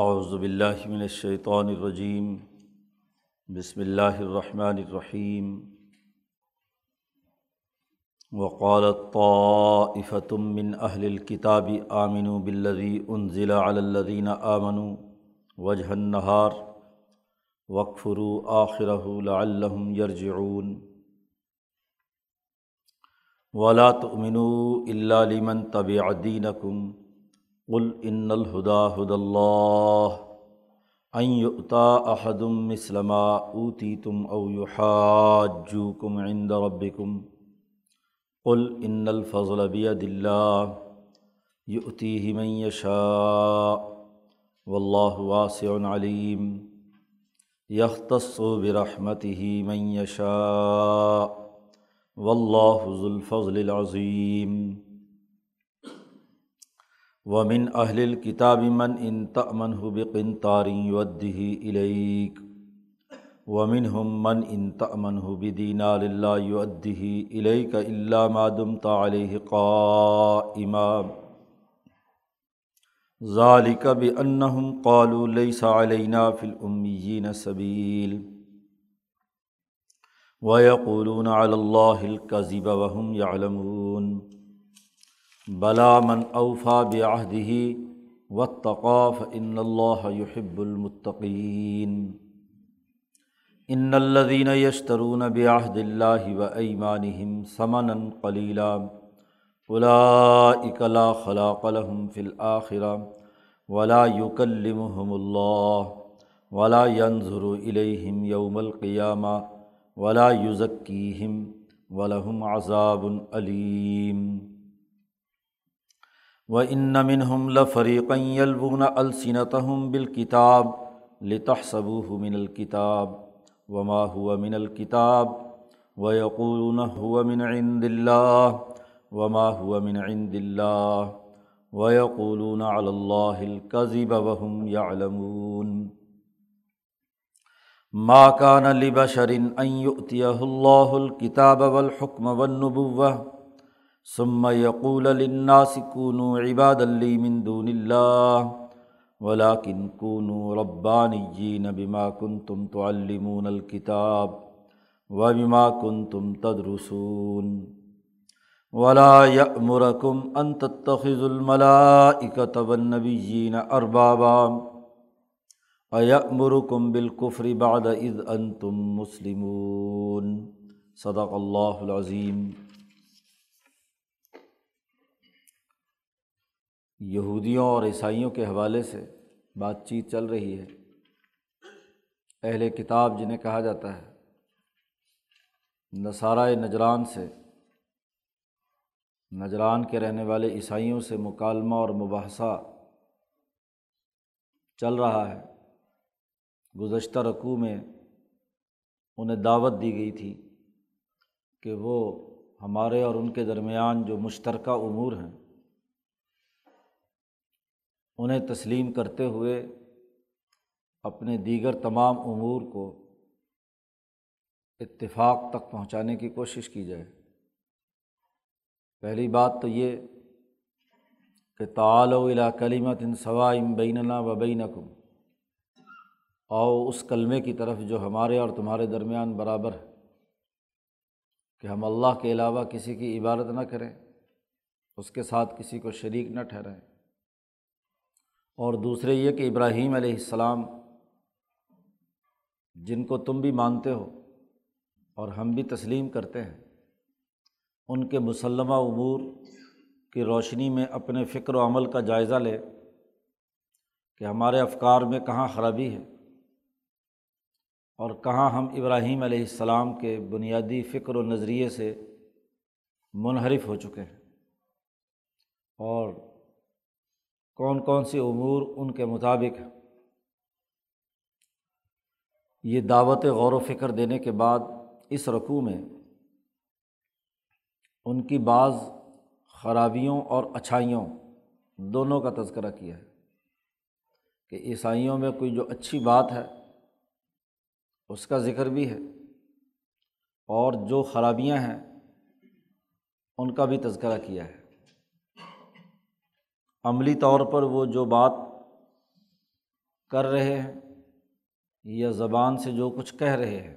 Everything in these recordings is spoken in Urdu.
اعوذ باللہ من الشیطان الرجیم، بسم اللہ الرحمن الرحیم وقالت طائفة من اہل الكتاب آمنوا بالذی انزل على الذین آمنوا وجہ النہار وکفروا آخرہ لعلہم یرجعون۔ ولا تؤمنوا الا لمن تبع دینکم۔ قل ان الہدا ہد اللہ ان یؤتا احد مثل ما اوتیتم او یحاجوکم عند ربکم قل ان الفضل بید اللہ یؤتیہ من یشاء واللہ واسع علیم یختص برحمتہ من یشاء واللہ ذو الفضل العظیم ومن اہل الکتاب من ان تأمن بقن تاری ودہ الیک ومن ہم من ان تأمن بدین اللہ یودہ الیک اللہ مادم تعلیہ قائما. ذالک بأنہم قالوا لیس علینا فی الامیین سبیل ویقولون علی اللہ الكذب وهم یعلمون بلا من اوفا بعہدہ واتقاف ان اللہ يحب المتقین۔ ان الذين يشترون بعهد الله وأيمانهم ثمنا قليلا أولئك لا خلاق لهم في الآخرة ولا يكلمهم الله ولا ينظر إليهم يوم القيامة ولا يزكيهم ولهم عذاب أليم و ان من منہم لفریقن یلبون السنتہم بالکتاب لتحسبوه من الکتاب وما هو من الکتاب ويقولون هو من عند الله وما هو من عند اللہ الله ويقولون على الله الكذب وهم يعلمون ما كان لبشر ان يؤتيه الله الكتاب والحكم والنبوة ثم يقول للناس كونوا عباد لي من دون الله، ولكن كونوا ربانيين بما كنتم تعلمون الكتاب وبما كنتم تدرسون. ولا يأمركم أن تتخذوا الملائكة والنبيين أربابا، أيأمركم بالكفر بعد إذ أنتم مسلمون. صدق الله العظيم. یہودیوں اور عیسائیوں کے حوالے سے بات چیت چل رہی ہے۔ اہل کتاب جنہیں کہا جاتا ہے نصارۂ نجران سے، نجران کے رہنے والے عیسائیوں سے مکالمہ اور مباحثہ چل رہا ہے۔ گزشتہ رقوع میں انہیں دعوت دی گئی تھی کہ وہ ہمارے اور ان کے درمیان جو مشترکہ امور ہیں انہیں تسلیم کرتے ہوئے اپنے دیگر تمام امور کو اتفاق تک پہنچانے کی کوشش کی جائے۔ پہلی بات تو یہ کہ تعال و الا کلیمت ان ثوائم بیننا و بینکم، آؤ اس کلمے کی طرف جو ہمارے اور تمہارے درمیان برابر ہے، کہ ہم اللہ کے علاوہ کسی کی عبادت نہ کریں، اس کے ساتھ کسی کو شریک نہ ٹھہرائیں۔ اور دوسرے یہ کہ ابراہیم علیہ السلام، جن کو تم بھی مانتے ہو اور ہم بھی تسلیم کرتے ہیں، ان کے مسلمہ امور کی روشنی میں اپنے فکر و عمل کا جائزہ لے کہ ہمارے افکار میں کہاں خرابی ہے اور کہاں ہم ابراہیم علیہ السلام کے بنیادی فکر و نظریے سے منحرف ہو چکے ہیں۔ اور کون کون سے امور ان کے مطابق یہ دعوت غور و فکر دینے کے بعد اس رقوع میں ان کی بعض خرابیوں اور اچھائیوں دونوں کا تذکرہ کیا ہے کہ عیسائیوں میں کوئی جو اچھی بات ہے، اس کا ذکر بھی ہے اور جو خرابیاں ہیں، ان کا بھی تذکرہ کیا ہے۔ عملی طور پر وہ جو بات کر رہے ہیں یا زبان سے جو کچھ کہہ رہے ہیں،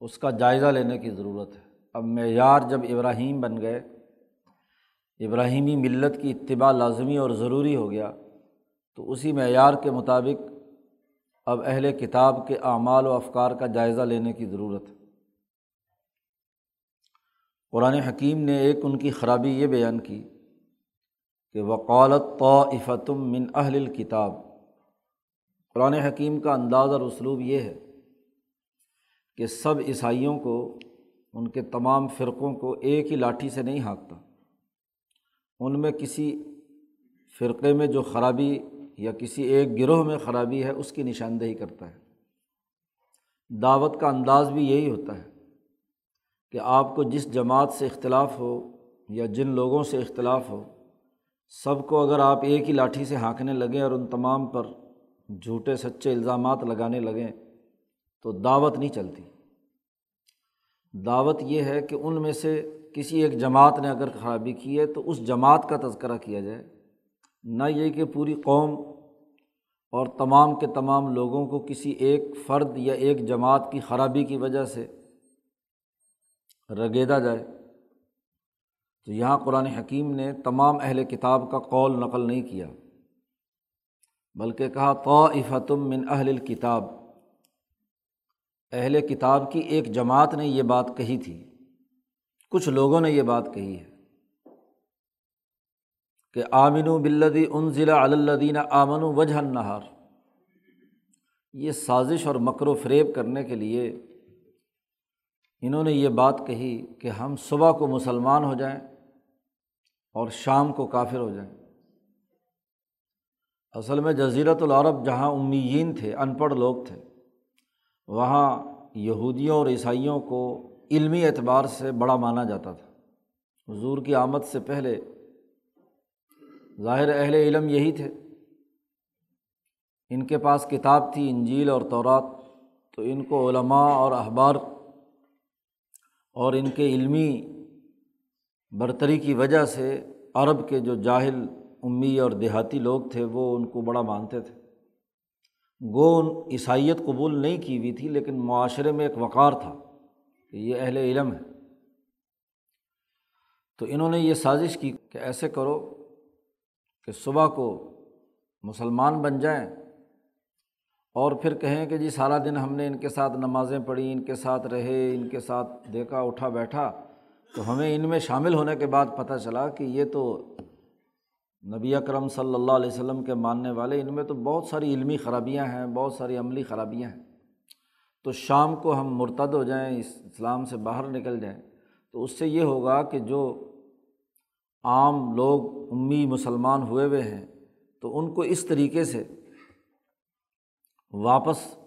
اس کا جائزہ لینے کی ضرورت ہے۔ اب معیار جب ابراہیم بن گئے، ابراہیمی ملت کی اتباع لازمی اور ضروری ہو گیا، تو اسی معیار کے مطابق اب اہل کتاب کے اعمال و افکار کا جائزہ لینے کی ضرورت ہے۔ قرآن حکیم نے ایک ان کی خرابی یہ بیان کی کہ وقالت طافتم من اہل الکتاب قرآن حکیم کا انداز اور اسلوب یہ ہے کہ سب عیسائیوں کو، ان کے تمام فرقوں کو ایک ہی لاٹھی سے نہیں ہانکتا ان میں کسی فرقے میں جو خرابی یا کسی ایک گروہ میں خرابی ہے، اس کی نشاندہی کرتا ہے۔ دعوت کا انداز بھی یہی ہوتا ہے کہ آپ کو جس جماعت سے اختلاف ہو یا جن لوگوں سے اختلاف ہو سب کو اگر آپ ایک ہی لاٹھی سے ہانکنے لگیں اور ان تمام پر جھوٹے سچے الزامات لگانے لگیں، تو دعوت نہیں چلتی۔ دعوت یہ ہے کہ ان میں سے کسی ایک جماعت نے اگر خرابی کی ہے تو اس جماعت کا تذکرہ کیا جائے۔ نہ یہ کہ پوری قوم اور تمام کے تمام لوگوں کو کسی ایک فرد یا ایک جماعت کی خرابی کی وجہ سے رگیدا جائے۔ تو یہاں قرآن حکیم نے تمام اہل کتاب کا قول نقل نہیں کیا، بلکہ کہا طافتم من اہل الکتاب۔ اہل کتاب کی ایک جماعت نے یہ بات کہی تھی، کچھ لوگوں نے یہ بات کہی ہے کہ آمن و بلدی ان ضلع اللّین آمن و وجہ نہار یہ سازش اور مکر و فریب کرنے کے لیے انہوں نے یہ بات کہی کہ ہم صبح کو مسلمان ہو جائیں اور شام کو کافر ہو جائیں۔ اصل میں جزیرت العرب جہاں امیین تھے، ان پڑھ لوگ تھے، وہاں یہودیوں اور عیسائیوں کو علمی اعتبار سے بڑا مانا جاتا تھا۔ حضور کی آمد سے پہلے ظاہر اہل علم یہی تھے۔ ان کے پاس کتاب تھی، انجیل اور تورات، تو ان کو علماء اور اخبار اور ان کے علمی برتری کی وجہ سے عرب کے جو جاہل، امی اور دیہاتی لوگ تھے، وہ ان کو بڑا مانتے تھے۔ گو ان عیسائیت قبول نہیں کی ہوئی تھی، لیکن معاشرے میں ایک وقار تھا کہ یہ اہل علم ہے تو انہوں نے یہ سازش کی کہ ایسے کرو کہ صبح کو مسلمان بن جائیں اور پھر کہیں کہ جی سارا دن ہم نے ان کے ساتھ نمازیں پڑھی، ان کے ساتھ رہے، ان کے ساتھ دیکھا، اٹھا، بیٹھا۔ تو ہمیں ان میں شامل ہونے کے بعد پتہ چلا کہ یہ تو نبی اکرم صلی اللہ علیہ وسلم کے ماننے والے، ان میں تو بہت ساری علمی خرابیاں ہیں، بہت ساری عملی خرابیاں ہیں۔ تو شام کو ہم مرتد ہو جائیں، اسلام سے باہر نکل جائیں، تو اس سے یہ ہوگا کہ جو عام لوگ، امی مسلمان ہوئے ہوئے ہیں، تو ان کو اس طریقے سے واپس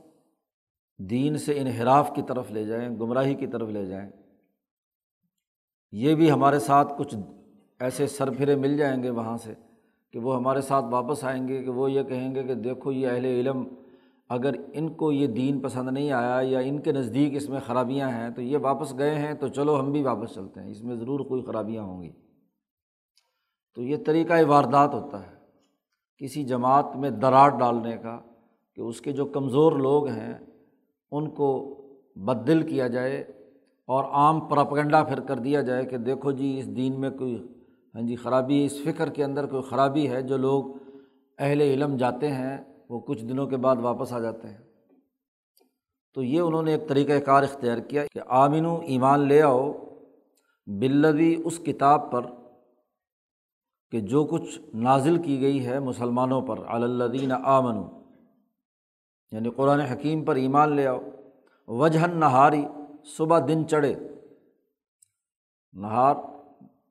دین سے انحراف کی طرف لے جائیں، گمراہی کی طرف لے جائیں۔ یہ بھی ہمارے ساتھ کچھ ایسے سر پھرے مل جائیں گے وہاں سے کہ وہ ہمارے ساتھ واپس آئیں گے کہ وہ یہ کہیں گے کہ دیکھو یہ اہل علم اگر ان کو یہ دین پسند نہیں آیا یا ان کے نزدیک اس میں خرابیاں ہیں تو یہ واپس گئے ہیں تو چلو ہم بھی واپس چلتے ہیں، اس میں ضرور کوئی خرابیاں ہوں گی۔ تو یہ طریقۂ واردات ہوتا ہے کسی جماعت میں دراڑ ڈالنے کا کہ اس کے جو کمزور لوگ ہیں ان کو بد دل کیا جائے اور عام پراپگنڈا پھر کر دیا جائے کہ دیکھو جی اس دین میں کوئی ہاں جی خرابی، اس فکر کے اندر کوئی خرابی ہے، جو لوگ اہل علم جاتے ہیں، وہ کچھ دنوں کے بعد واپس آ جاتے ہیں۔ تو یہ انہوں نے ایک طریقۂ کار اختیار کیا کہ آمین و ایمان لے آؤ بلوی اس کتاب پر کہ جو کچھ نازل کی گئی ہے مسلمانوں پر اللّین آمن یعنی قرآن حکیم پر ایمان لے آؤ۔ وجہ نہاری صبح دن چڑھے۔ نہار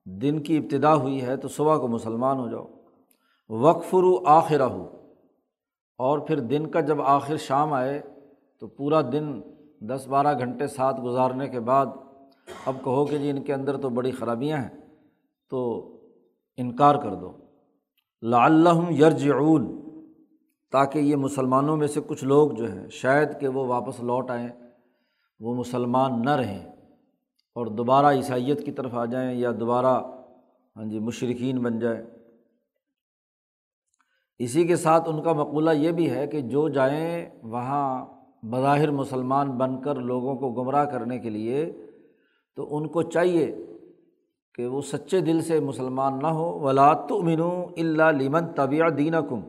دن کی ابتدا ہوئی ہے تو صبح کو مسلمان ہو جاؤ۔ وقف رو آخرہ ہو اور پھر دن کا جب آخر شام آئے تو پورا دن دس بارہ گھنٹے ساتھ گزارنے کے بعد اب کہو کہ جی ان کے اندر تو بڑی خرابیاں ہیں تو انکار کر دو۔ لعلہم یرجعون۔ تاکہ یہ مسلمانوں میں سے کچھ لوگ جو ہیں شاید کہ وہ واپس لوٹ آئیں۔ وہ مسلمان نہ رہیں اور دوبارہ عیسائیت کی طرف آ جائیں یا دوبارہ ہاں جی مشرقین بن جائیں۔ اسی کے ساتھ ان کا مقولہ یہ بھی ہے کہ جو جائیں وہاں بظاہر مسلمان بن کر لوگوں کو گمراہ کرنے کے لیے، تو ان کو چاہیے کہ وہ سچے دل سے مسلمان نہ ہو ولاد تو منو اللہ لیمن طبیع دین کم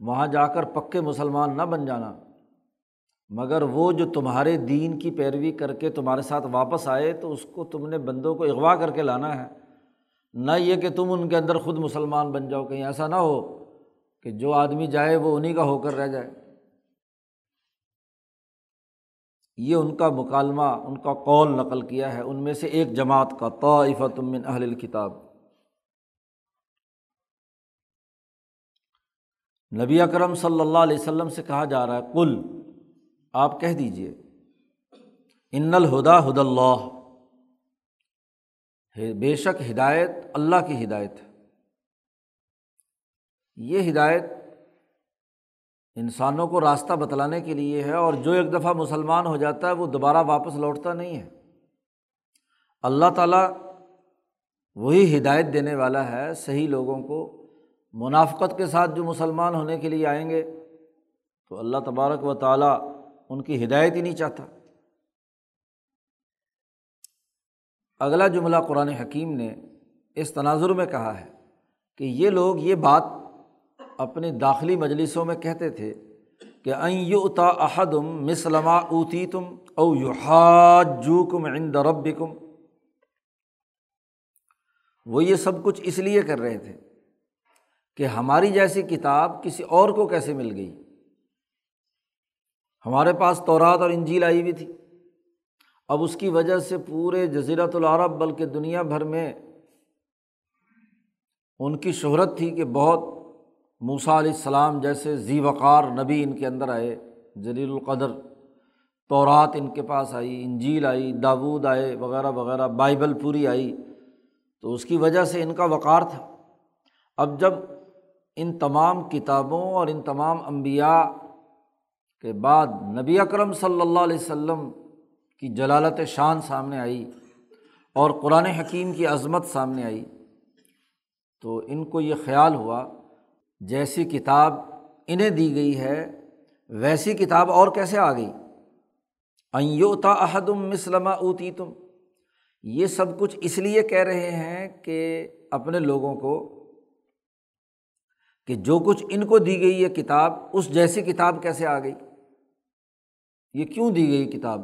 وہاں جا کر پکے مسلمان نہ بن جانا۔ مگر وہ جو تمہارے دین کی پیروی کر کے تمہارے ساتھ واپس آئے، تو اس کو تم نے بندوں کو اغوا کر کے لانا ہے۔ نہ یہ کہ تم ان کے اندر خود مسلمان بن جاؤ، کہیں ایسا نہ ہو کہ جو آدمی جائے وہ انہیں کا ہو کر رہ جائے۔ یہ ان کا مکالمہ، ان کا قول نقل کیا ہے۔ ان میں سے ایک جماعت کا طائفۃ من اہل الکتاب۔ نبی اکرم صلی اللہ علیہ وسلم سے کہا جا رہا ہے کل آپ کہہ دیجیے ان الہدا ہد اللہ بے شک ہدایت اللہ کی ہدایت یہ ہدایت انسانوں کو راستہ بتلانے کے لیے ہے اور جو ایک دفعہ مسلمان ہو جاتا ہے، وہ دوبارہ واپس لوٹتا نہیں ہے۔ اللہ تعالیٰ وہی ہدایت دینے والا ہے صحیح لوگوں کو۔ منافقت کے ساتھ جو مسلمان ہونے کے لیے آئیں گے، تو اللہ تبارک و تعالیٰ ان کی ہدایت ہی نہیں چاہتا۔ اگلا جملہ قرآن حکیم نے اس تناظر میں کہا ہے کہ یہ لوگ یہ بات اپنی داخلی مجلسوں میں کہتے تھے کہ اتا احدم مسلمہ اوتی تم او یو کم عند ربکم۔ وہ یہ سب کچھ اس لیے کر رہے تھے کہ ہماری جیسی کتاب کسی اور کو کیسے مل گئی؟ ہمارے پاس تورات اور انجیل آئی ہوئی تھی۔ اب اس کی وجہ سے پورے جزیرت العرب بلکہ دنیا بھر میں ان کی شہرت تھی کہ بہت موسا علیہ السلام جیسے ذی وقار نبی ان کے اندر آئے، جلیل القدر۔ تورات ان کے پاس آئی، انجیل آئی، داود آئے وغیرہ وغیرہ، بائبل پوری آئی۔ تو اس کی وجہ سے ان کا وقار تھا۔ اب جب ان تمام کتابوں اور ان تمام انبیاء کے بعد نبی اکرم صلی اللہ علیہ و سلم کی جلالت شان سامنے آئی اور قرآن حکیم کی عظمت سامنے آئی تو ان کو یہ خیال ہوا، جیسی کتاب انہیں دی گئی ہے، ویسی کتاب اور کیسے آ گئی؟ ایوتا احدم مسلمہ اوتی تم یہ سب کچھ اس لیے کہہ رہے ہیں کہ اپنے لوگوں کو، کہ جو کچھ ان کو دی گئی یہ کتاب، اس جیسی کتاب کیسے آ گئی؟ یہ کیوں دی گئی کتاب؟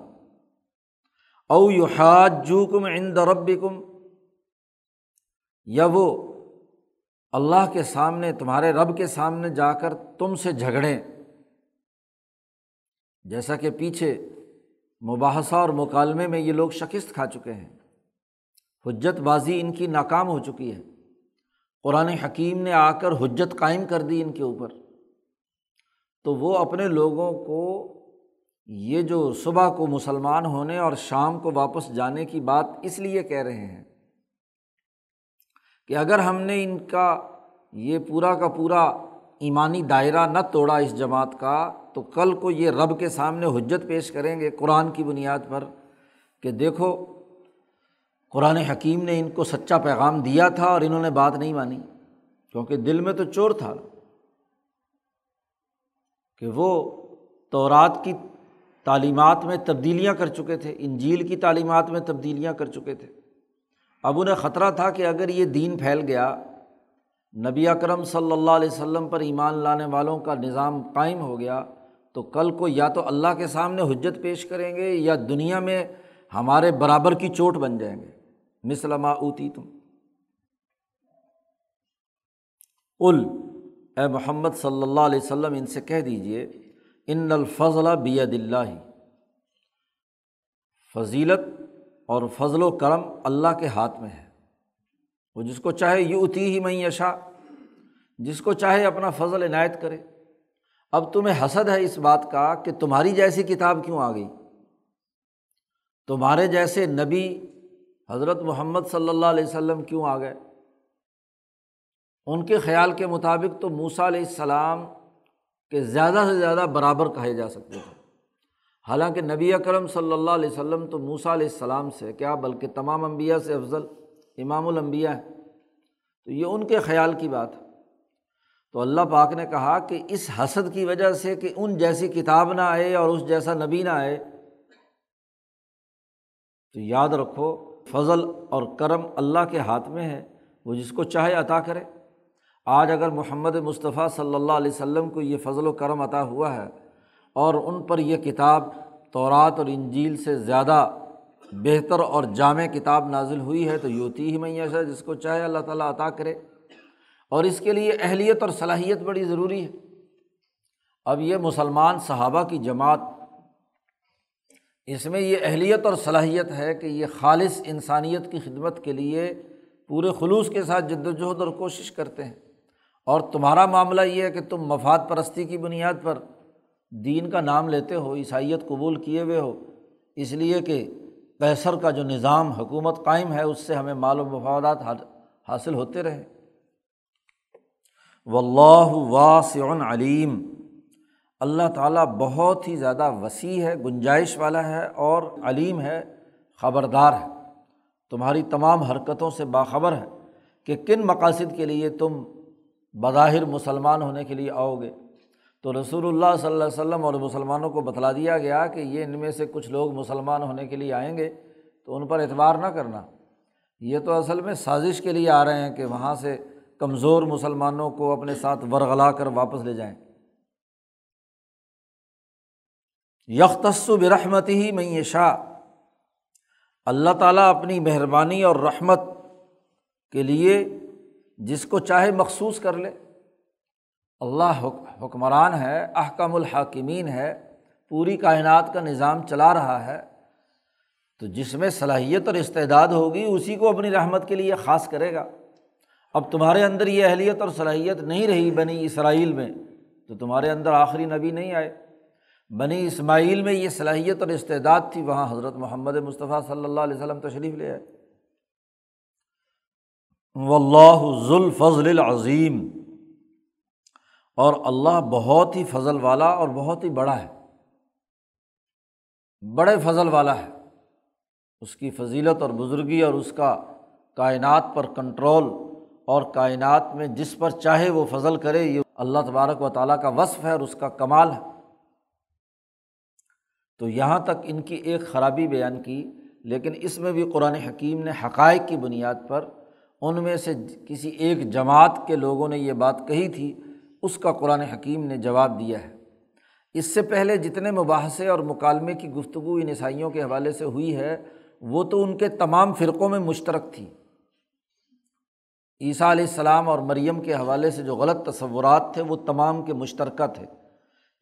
او یو حاج جو کم ان درب کم یا وہ اللہ کے سامنے، تمہارے رب کے سامنے جا کر تم سے جھگڑیں۔ جیسا کہ پیچھے مباحثہ اور مکالمے میں یہ لوگ شکست کھا چکے ہیں۔ حجت بازی ان کی ناکام ہو چکی ہے۔ قرآن حکیم نے آ کر حجت قائم کر دی ان کے اوپر۔ تو وہ اپنے لوگوں کو یہ جو صبح کو مسلمان ہونے اور شام کو واپس جانے کی بات اس لیے کہہ رہے ہیں کہ اگر ہم نے ان کا یہ پورا کا پورا ایمانی دائرہ نہ توڑا اس جماعت کا، تو کل کو یہ رب کے سامنے حجت پیش کریں گے قرآن کی بنیاد پر کہ دیکھو، قرآن حکیم نے ان کو سچا پیغام دیا تھا اور انہوں نے بات نہیں مانی، کیونکہ دل میں تو چور تھا کہ وہ تورات کی تعلیمات میں تبدیلیاں کر چکے تھے، انجیل کی تعلیمات میں تبدیلیاں کر چکے تھے۔ اب انہیں خطرہ تھا کہ اگر یہ دین پھیل گیا، نبی اکرم صلی اللہ علیہ وسلم پر ایمان لانے والوں کا نظام قائم ہو گیا، تو کل کو یا تو اللہ کے سامنے حجت پیش کریں گے یا دنیا میں ہمارے برابر کی چوٹ بن جائیں گے۔ مسلمہ اوتی تم ال اے محمد صلی اللہ علیہ وسلم، ان سے کہہ دیجیے ان الفضل بید اللہ۔ فضیلت اور فضل و کرم اللہ کے ہاتھ میں ہے۔ وہ جس کو چاہے یو اتی ہی میں یشا جس کو چاہے اپنا فضل عنایت کرے۔ اب تمہیں حسد ہے اس بات کا کہ تمہاری جیسی کتاب کیوں آ گئی؟ تمہارے جیسے نبی حضرت محمد صلی اللہ علیہ وسلم کیوں آ گئے؟ ان کے خیال کے مطابق تو موسا علیہ السلام کے زیادہ سے زیادہ برابر کہے جا سکتے تھے۔ حالانکہ نبی اکرم صلی اللہ علیہ وسلم تو موسا علیہ السلام سے، کیا بلکہ تمام انبیاء سے افضل امام الانبیاء ہے تو یہ ان کے خیال کی بات ہے۔ تو اللہ پاک نے کہا کہ اس حسد کی وجہ سے کہ ان جیسی کتاب نہ آئے اور اس جیسا نبی نہ آئے، تو یاد رکھو، فضل اور کرم اللہ کے ہاتھ میں ہے، وہ جس کو چاہے عطا کرے۔ آج اگر محمد مصطفیٰ صلی اللہ علیہ وسلم کو یہ فضل و کرم عطا ہوا ہے اور ان پر یہ کتاب تورات اور انجیل سے زیادہ بہتر اور جامع کتاب نازل ہوئی ہے تو یوتی ہی میسر جس کو چاہے اللہ تعالیٰ عطا کرے۔ اور اس کے لیے اہلیت اور صلاحیت بڑی ضروری ہے۔ اب یہ مسلمان صحابہ کی جماعت، اس میں یہ اہلیت اور صلاحیت ہے کہ یہ خالص انسانیت کی خدمت کے لیے پورے خلوص کے ساتھ جد وجہد اور کوشش کرتے ہیں۔ اور تمہارا معاملہ یہ ہے کہ تم مفاد پرستی کی بنیاد پر دین کا نام لیتے ہو، عیسائیت قبول کیے ہوئے ہو۔ اس لیے کہ کیسر کا جو نظام، حکومت قائم ہے، اس سے ہمیں مال و مفادات حاصل ہوتے رہے۔ و اللہ واسع علیم۔ اللہ تعالیٰ بہت ہی زیادہ وسیع ہے، گنجائش والا ہے اور علیم ہے، خبردار ہے۔ تمہاری تمام حرکتوں سے باخبر ہے کہ کن مقاصد کے لیے تم بظاہر مسلمان ہونے کے لیے آؤ گے۔ تو رسول اللہ صلی اللہ علیہ وسلم اور مسلمانوں کو بتلا دیا گیا کہ یہ ان میں سے کچھ لوگ مسلمان ہونے کے لیے آئیں گے، تو ان پر اعتبار نہ کرنا۔ یہ تو اصل میں سازش کے لیے آ رہے ہیں کہ وہاں سے کمزور مسلمانوں کو اپنے ساتھ ورغلا کر واپس لے جائیں۔ یکتس برحمتی ہی میں شاہ اللہ تعالیٰ اپنی مہربانی اور رحمت کے لیے جس کو چاہے مخصوص کر لے۔ اللہ حکمران ہے، احکم الحاکمین ہے، پوری کائنات کا نظام چلا رہا ہے۔ تو جس میں صلاحیت اور استعداد ہوگی، اسی کو اپنی رحمت کے لیے خاص کرے گا۔ اب تمہارے اندر یہ اہلیت اور صلاحیت نہیں رہی بنی اسرائیل میں، تو تمہارے اندر آخری نبی نہیں آئے۔ بنی اسماعیل میں یہ صلاحیت اور استعداد تھی، وہاں حضرت محمد مصطفیٰ صلی اللہ علیہ وسلم تشریف لے آئے۔ و اللہ ذوالفضل العظیم۔ اور اللہ بہت ہی فضل والا اور بہت ہی بڑا ہے۔ بڑے فضل والا ہے۔ اس کی فضیلت اور بزرگی اور اس کا کائنات پر کنٹرول اور کائنات میں جس پر چاہے وہ فضل کرے، یہ اللہ تبارک و تعالیٰ کا وصف ہے اور اس کا کمال ہے۔ تو یہاں تک ان کی ایک خرابی بیان کی، لیکن اس میں بھی قرآن حکیم نے حقائق کی بنیاد پر ان میں سے کسی ایک جماعت کے لوگوں نے یہ بات کہی تھی، اس کا قرآن حکیم نے جواب دیا ہے۔ اس سے پہلے جتنے مباحثے اور مکالمے کی گفتگو ان عیسائیوں کے حوالے سے ہوئی ہے، وہ تو ان کے تمام فرقوں میں مشترک تھی۔ عیسیٰ علیہ السلام اور مریم کے حوالے سے جو غلط تصورات تھے، وہ تمام کے مشترکہ تھے۔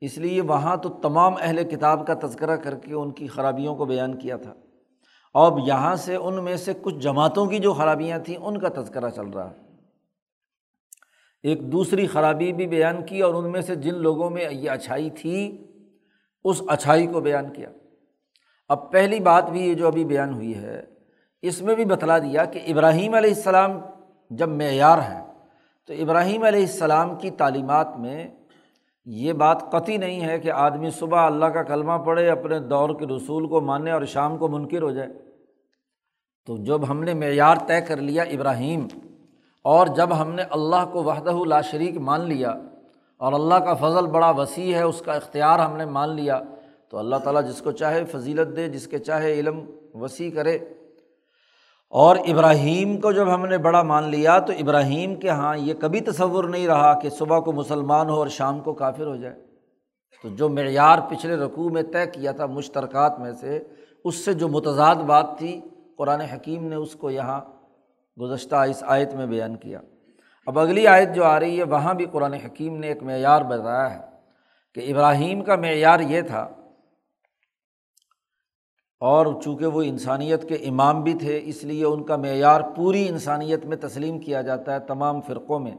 اس لیے وہاں تو تمام اہل کتاب کا تذکرہ کر کے ان کی خرابیوں کو بیان کیا تھا۔ اب یہاں سے ان میں سے کچھ جماعتوں کی جو خرابیاں تھیں، ان کا تذکرہ چل رہا۔ ہے ایک دوسری خرابی بھی بیان کی اور ان میں سے جن لوگوں میں یہ اچھائی تھی، اس اچھائی کو بیان کیا۔ اب پہلی بات بھی یہ جو ابھی بیان ہوئی ہے، اس میں بھی بتلا دیا کہ ابراہیم علیہ السلام جب معیار ہیں، تو ابراہیم علیہ السلام کی تعلیمات میں یہ بات قطعی نہیں ہے کہ آدمی صبح اللہ کا کلمہ پڑھے، اپنے دور کے رسول کو مانے اور شام کو منکر ہو جائے۔ تو جب ہم نے معیار طے کر لیا ابراہیم، اور جب ہم نے اللہ کو وحدہ لا شریک مان لیا، اور اللہ کا فضل بڑا وسیع ہے، اس کا اختیار ہم نے مان لیا، تو اللہ تعالیٰ جس کو چاہے فضیلت دے، جس کے چاہے علم وسیع کرے۔ اور ابراہیم کو جب ہم نے بڑا مان لیا تو ابراہیم کے ہاں یہ کبھی تصور نہیں رہا کہ صبح کو مسلمان ہو اور شام کو کافر ہو جائے۔ تو جو معیار پچھلے رقوع میں طے کیا تھا مشترکات میں سے، اس سے جو متضاد بات تھی، قرآن حکیم نے اس کو یہاں گزشتہ اس آیت میں بیان کیا۔ اب اگلی آیت جو آ رہی ہے، وہاں بھی قرآن حکیم نے ایک معیار بتایا ہے کہ ابراہیم کا معیار یہ تھا اور چونکہ وہ انسانیت کے امام بھی تھے، اس لیے ان کا معیار پوری انسانیت میں تسلیم کیا جاتا ہے تمام فرقوں میں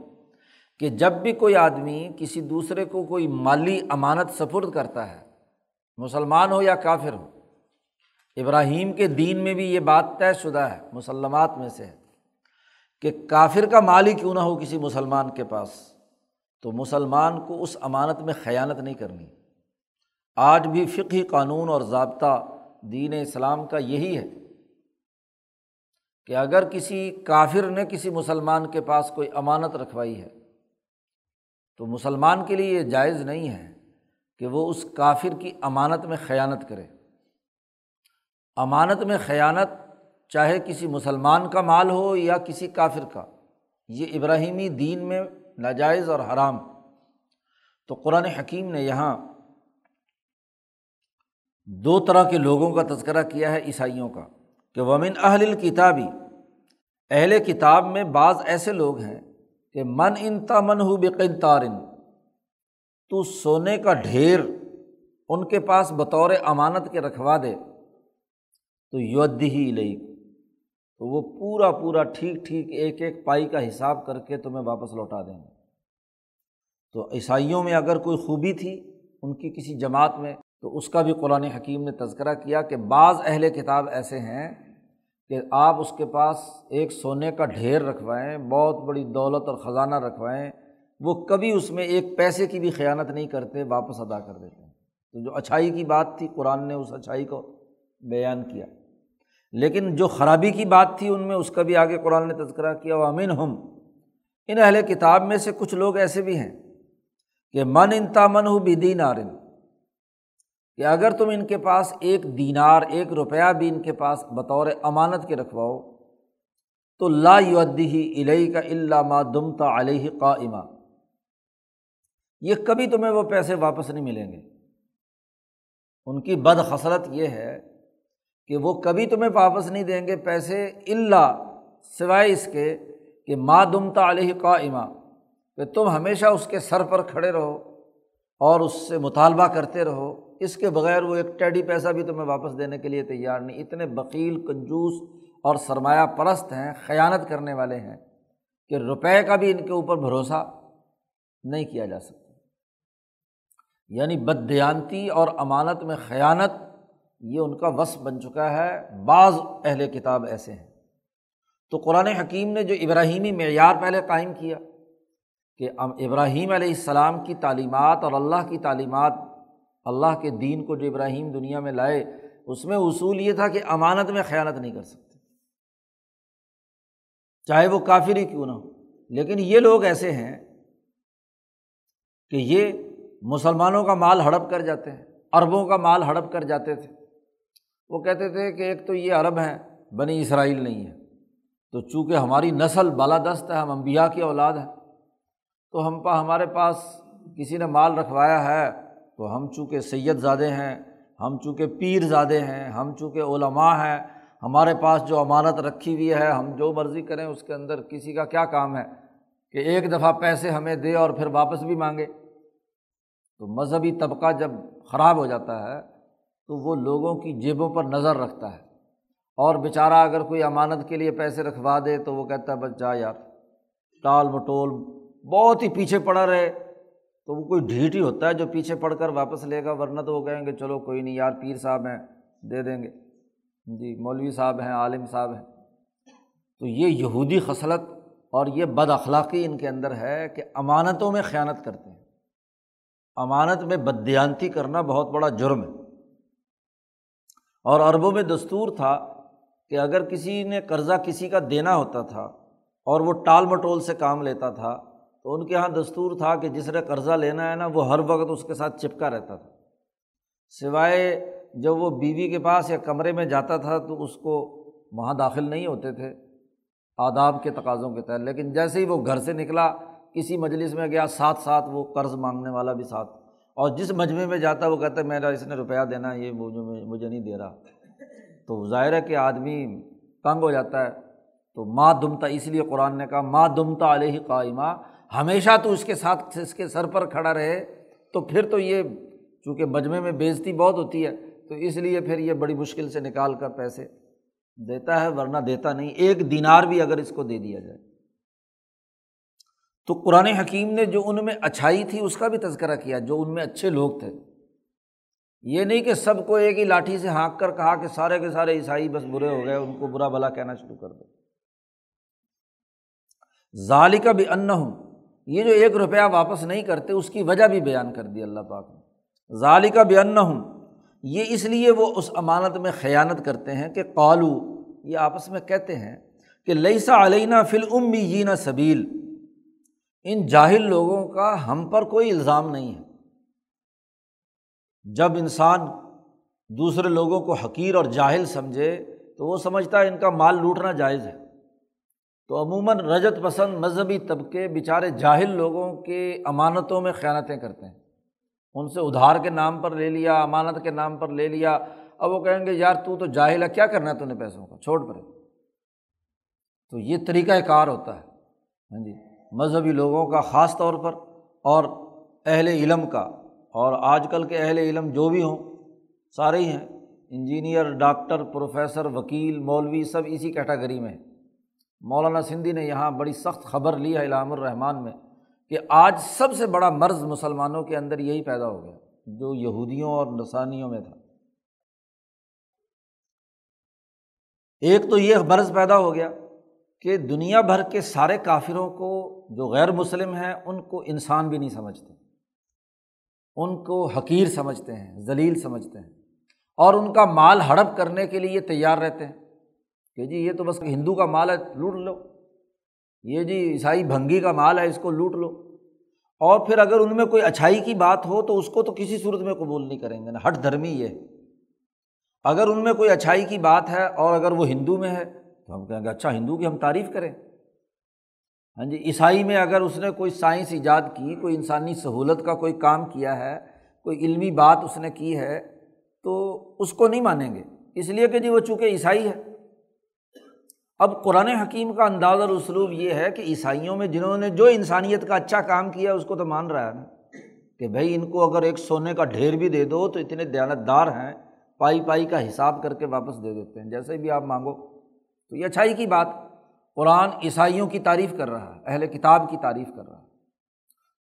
کہ جب بھی کوئی آدمی کسی دوسرے کو کوئی مالی امانت سفرد کرتا ہے، مسلمان ہو یا کافر ہو، ابراہیم کے دین میں بھی یہ بات طے شدہ ہے، مسلمات میں سے، کہ کافر کا مال ہی کیوں نہ ہو کسی مسلمان کے پاس، تو مسلمان کو اس امانت میں خیانت نہیں کرنی۔ آج بھی فقی قانون اور ضابطہ دین اسلام کا یہی ہے کہ اگر کسی کافر نے کسی مسلمان کے پاس کوئی امانت رکھوائی ہے، تو مسلمان کے لیے یہ جائز نہیں ہے کہ وہ اس کافر کی امانت میں خیانت کرے۔ امانت میں خیانت چاہے کسی مسلمان کا مال ہو یا کسی کافر کا، یہ ابراہیمی دین میں ناجائز اور حرام۔ تو قرآن حکیم نے یہاں دو طرح کے لوگوں کا تذکرہ کیا ہے عیسائیوں کا کہ ومن اہل الکتابی اہل کتاب میں بعض ایسے لوگ ہیں کہ من ان تمن ہو بقن تارن تو سونے کا ڈھیر ان کے پاس بطور امانت کے رکھوا دے، تو یودھی ہی لئی تو وہ پورا پورا ٹھیک ٹھیک ایک ایک پائی کا حساب کر کے تمہیں واپس لوٹا دیں گے۔ تو عیسائیوں میں اگر کوئی خوبی تھی، ان کی کسی جماعت میں تو اس کا بھی قرآن حکیم نے تذکرہ کیا کہ بعض اہل کتاب ایسے ہیں کہ آپ اس کے پاس ایک سونے کا ڈھیر رکھوائیں، بہت بڑی دولت اور خزانہ رکھوائیں، وہ کبھی اس میں ایک پیسے کی بھی خیانت نہیں کرتے، واپس ادا کر دیتے ہیں۔ تو جو اچھائی کی بات تھی، قرآن نے اس اچھائی کو بیان کیا۔ لیکن جو خرابی کی بات تھی ان میں، اس کا بھی آگے قرآن نے تذکرہ کیا۔ وہ امین ہم ان اہل کتاب میں سے کچھ لوگ ایسے بھی ہیں کہ من انتا من ہو بھی نارن کہ اگر تم ان کے پاس ایک دینار، ایک روپیہ بھی ان کے پاس بطور امانت کے رکھواؤ، تو لا ہی الہی کا اللہ ما دمتا علیہ کا اما یہ کبھی تمہیں وہ پیسے واپس نہیں ملیں گے۔ ان کی بد یہ ہے کہ وہ کبھی تمہیں واپس نہیں دیں گے پیسے اللہ سوائے اس کے کہ ماں دمتا علیہ کا کہ تم ہمیشہ اس کے سر پر کھڑے رہو اور اس سے مطالبہ کرتے رہو۔ اس کے بغیر وہ ایک ٹیڈی پیسہ بھی تمہیں واپس دینے کے لیے تیار نہیں، اتنے بکیل کنجوس اور سرمایہ پرست ہیں، خیانت کرنے والے ہیں کہ روپے کا بھی ان کے اوپر بھروسہ نہیں کیا جا سکتا۔ یعنی بدیانتی اور امانت میں خیانت، یہ ان کا وصف بن چکا ہے۔ بعض اہل کتاب ایسے ہیں۔ تو قرآن حکیم نے جو ابراہیمی معیار پہلے قائم کیا کہ ابراہیم علیہ السلام کی تعلیمات اور اللہ کی تعلیمات اللہ کے دین کو جو ابراہیم دنیا میں لائے، اس میں اصول یہ تھا کہ امانت میں خیانت نہیں کر سکتے۔ چاہے وہ کافر ہی کیوں نہ ہو۔ لیکن یہ لوگ ایسے ہیں کہ یہ مسلمانوں کا مال ہڑپ کر جاتے ہیں، عربوں کا مال ہڑپ کر جاتے تھے۔ وہ کہتے تھے کہ ایک تو یہ عرب ہیں، بنی اسرائیل نہیں ہے۔ تو چونکہ ہماری نسل بالادست ہے، ہم امبیا کی اولاد ہیں، تو ہم پا ہمارے پاس کسی نے مال رکھوایا ہے تو ہم چونکہ سید زادے ہیں، ہم چونکہ پیر زادے ہیں، ہم چونکہ علماء ہیں، ہمارے پاس جو امانت رکھی ہوئی ہے، ہم جو مرضی کریں اس کے اندر کسی کا کیا کام ہے کہ ایک دفعہ پیسے ہمیں دے اور پھر واپس بھی مانگے۔ تو مذہبی طبقہ جب خراب ہو جاتا ہے تو وہ لوگوں کی جیبوں پر نظر رکھتا ہے۔ اور بیچارہ اگر کوئی امانت کے لیے پیسے رکھوا دے تو وہ کہتا ہے بس جا یار، ٹال مٹول بہت ہی پیچھے پڑا رہے۔ تو وہ کوئی ڈھیٹ ہی ہوتا ہے جو پیچھے پڑھ کر واپس لے گا، ورنہ تو وہ کہیں گے، چلو کوئی نہیں، یار پیر صاحب ہیں، دے دیں گے۔ جی مولوی صاحب ہیں، عالم صاحب ہیں۔ تو یہ یہودی خصلت اور یہ بد اخلاقی ان کے اندر ہے کہ امانتوں میں خیانت کرتے ہیں۔ امانت میں بدیانتی کرنا بہت بڑا جرم ہے۔ اور عربوں میں دستور تھا کہ اگر کسی نے قرضہ کسی کا دینا ہوتا تھا اور وہ ٹال مٹول سے کام لیتا تھا تو ان کے یہاں دستور تھا کہ جس نے قرضہ لینا ہے نا، وہ ہر وقت اس کے ساتھ چپکا رہتا تھا۔ سوائے جب وہ بیوی کے پاس یا کمرے میں جاتا تھا تو اس کو وہاں داخل نہیں ہوتے تھے آداب کے تقاضوں کے تحت۔ لیکن جیسے ہی وہ گھر سے نکلا، کسی مجلس میں گیا، ساتھ ساتھ وہ قرض مانگنے والا بھی ساتھ۔ اور جس مجمے میں جاتا، وہ کہتا ہے، میرا اس نے روپیہ دینا، یہ مجھے نہیں دے رہا۔ تو ظاہر ہے کہ آدمی تنگ ہو جاتا ہے۔ تو ماں دمتا، اس لیے قرآن نے کہا ماں دمتا علیہ قائمہ ہمیشہ تو اس کے ساتھ اس کے سر پر کھڑا رہے تو پھر تو یہ چونکہ مجمے میں بےزتی بہت ہوتی ہے تو اس لیے پھر یہ بڑی مشکل سے نکال کر پیسے دیتا ہے، ورنہ دیتا نہیں۔ ایک دینار بھی اگر اس کو دے دیا جائے۔ تو قرآن حکیم نے جو ان میں اچھائی تھی، اس کا بھی تذکرہ کیا، جو ان میں اچھے لوگ تھے۔ یہ نہیں کہ سب کو ایک ہی لاٹھی سے ہانک کر کہا کہ سارے کے سارے عیسائی بس برے ہو گئے، ان کو برا بلا کہنا شروع کر دو۔ ظالی کا بھی ان ہوں یہ جو ایک روپیہ واپس نہیں کرتے، اس کی وجہ بھی بیان کر دی اللہ پاک نے۔ ظالی کا بھی ان ہوں یہ اس لیے وہ اس امانت میں خیانت کرتے ہیں کہ قالو، یہ آپس میں کہتے ہیں کہ لئیسا علینہ فل بھی جینا سبیل، ان جاہل لوگوں کا ہم پر کوئی الزام نہیں ہے۔ جب انسان دوسرے لوگوں کو حقیر اور جاہل سمجھے، تو وہ سمجھتا ہے ان کا مال لوٹنا جائز ہے۔ تو عموماً رجت پسند مذہبی طبقے بیچارے جاہل لوگوں کے امانتوں میں خیانتیں کرتے ہیں۔ ان سے ادھار کے نام پر لے لیا، امانت کے نام پر لے لیا۔ اب وہ کہیں گے، یار تو تو جاہل ہے، کیا کرنا ہے تو نے پیسوں کا؟ چھوڑ پڑے تو یہ طریقۂ کار ہوتا ہے۔ ہاں جی مذہبی لوگوں کا خاص طور پر اور اہل علم کا۔ اور آج کل کے اہل علم جو بھی ہوں، سارے ہی ہیں۔ انجینئر، ڈاکٹر، پروفیسر، وکیل، مولوی، سب اسی کیٹاگری میں ہیں۔ مولانا سندھی نے یہاں بڑی سخت خبر لی ہے علام الرحمان میں کہ آج سب سے بڑا مرض مسلمانوں کے اندر یہی پیدا ہو گیا، جو یہودیوں اور نسانیوں میں تھا۔ ایک تو یہ مرض پیدا ہو گیا کہ دنیا بھر کے سارے کافروں کو جو غیر مسلم ہیں، ان کو انسان بھی نہیں سمجھتے۔ ان کو حقیر سمجھتے ہیں، ذلیل سمجھتے ہیں۔ اور ان کا مال ہڑپ کرنے کے لیے تیار رہتے ہیں۔ کہ جی یہ تو بس ہندو کا مال ہے، لوٹ لو۔ یہ جی عیسائی بھنگی کا مال ہے، اس کو lوٹ لو۔ اور پھر اگر ان میں کوئی اچھائی کی بات ہو تو اس کو تو کسی صورت میں قبول نہیں کریں گے نا۔ ہٹ دھرمی یہ اگر ان میں کوئی اچھائی کی بات ہے اور اگر وہ ہندو میں ہے تو ہم کہیں گے اچھا ہندو کی ہم تعریف کریں۔ ہاں جی عیسائی میں اگر اس نے کوئی سائنس ایجاد کی، کوئی انسانی سہولت کا کوئی کام کیا ہے، کوئی علمی بات اس نے کی ہے تو اس کو نہیں مانیں گے۔ اس لیے کہ جی وہ چونکہ عیسائی ہے۔ اب قرآن حکیم کا انداز اور اسلوب یہ ہے کہ عیسائیوں میں جنہوں نے جو انسانیت کا اچھا کام کیا اس کو تو مان رہا ہے نا کہ بھائی ان کو اگر ایک سونے کا ڈھیر بھی دے دو تو اتنے دیانت دار ہیں، پائی پائی کا حساب کر کے واپس دے دیتے ہیں۔ جیسے بھی آپ مانگو تو یہ اچھائی کی بات، قرآن عیسائیوں کی تعریف کر رہا ہے، اہل کتاب کی تعریف کر رہا ہے۔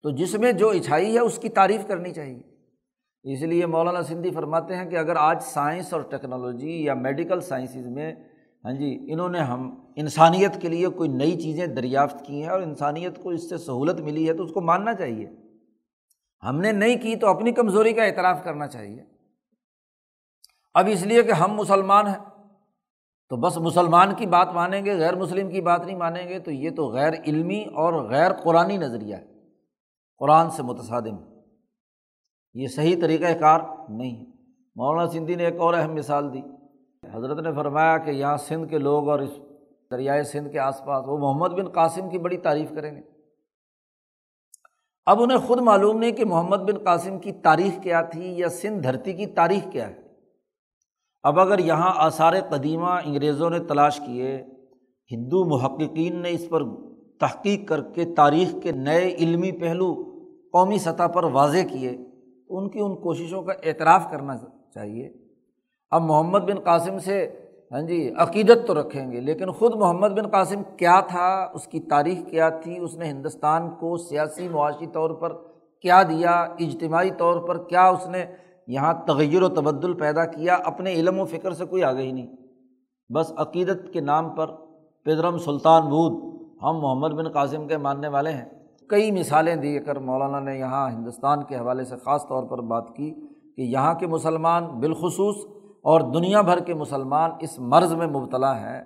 تو جس میں جو عیسائی ہے، اس کی تعریف کرنی چاہیے۔ اس لیے مولانا سندھی فرماتے ہیں کہ اگر آج سائنس اور ٹیکنالوجی یا میڈیکل سائنسز میں ہاں جی انہوں نے ہم، انسانیت کے لیے کوئی نئی چیزیں دریافت کی ہیں اور انسانیت کو اس سے سہولت ملی ہے تو اس کو ماننا چاہیے۔ ہم نے نہیں کی تو اپنی کمزوری کا اعتراف کرنا چاہیے۔ اب اس لیے کہ ہم مسلمان ہیں، تو بس مسلمان کی بات مانیں گے، غیر مسلم کی بات نہیں مانیں گے، تو یہ تو غیر علمی اور غیر قرآن نظریہ ہے۔ قرآن سے متصادم۔ یہ صحیح طریقۂ کار نہیں۔ ہے مولانا سندھی نے ایک اور اہم مثال دی۔ حضرت نے فرمایا کہ یہاں سندھ کے لوگ اور اس دریائے سندھ کے آس پاس، وہ محمد بن قاسم کی بڑی تعریف کریں گے۔ اب انہیں خود معلوم نہیں کہ محمد بن قاسم کی تاریخ کیا تھی یا سندھ دھرتی کی تاریخ کیا ہے۔ اب اگر یہاں آثار قدیمہ انگریزوں نے تلاش کیے، ہندو محققین نے اس پر تحقیق کر کے تاریخ کے نئے علمی پہلو قومی سطح پر واضح کیے، تو ان کی ان کوششوں کا اعتراف کرنا چاہیے۔ اب محمد بن قاسم سے ہاں جی عقیدت تو رکھیں گے، لیکن خود محمد بن قاسم کیا تھا؟ اس کی تاریخ کیا تھی؟ اس نے ہندوستان کو سیاسی معاشی طور پر کیا دیا؟ اجتماعی طور پر کیا اس نے یہاں تغیر و تبدل پیدا کیا؟ اپنے علم و فکر سے کوئی آگے ہی نہیں۔ بس عقیدت کے نام پر پدرم سلطان بود ہم محمد بن قاسم کے ماننے والے ہیں۔ کئی مثالیں دے کر مولانا نے یہاں ہندوستان کے حوالے سے خاص طور پر بات کی کہ یہاں کے مسلمان بالخصوص اور دنیا بھر کے مسلمان اس مرض میں مبتلا ہیں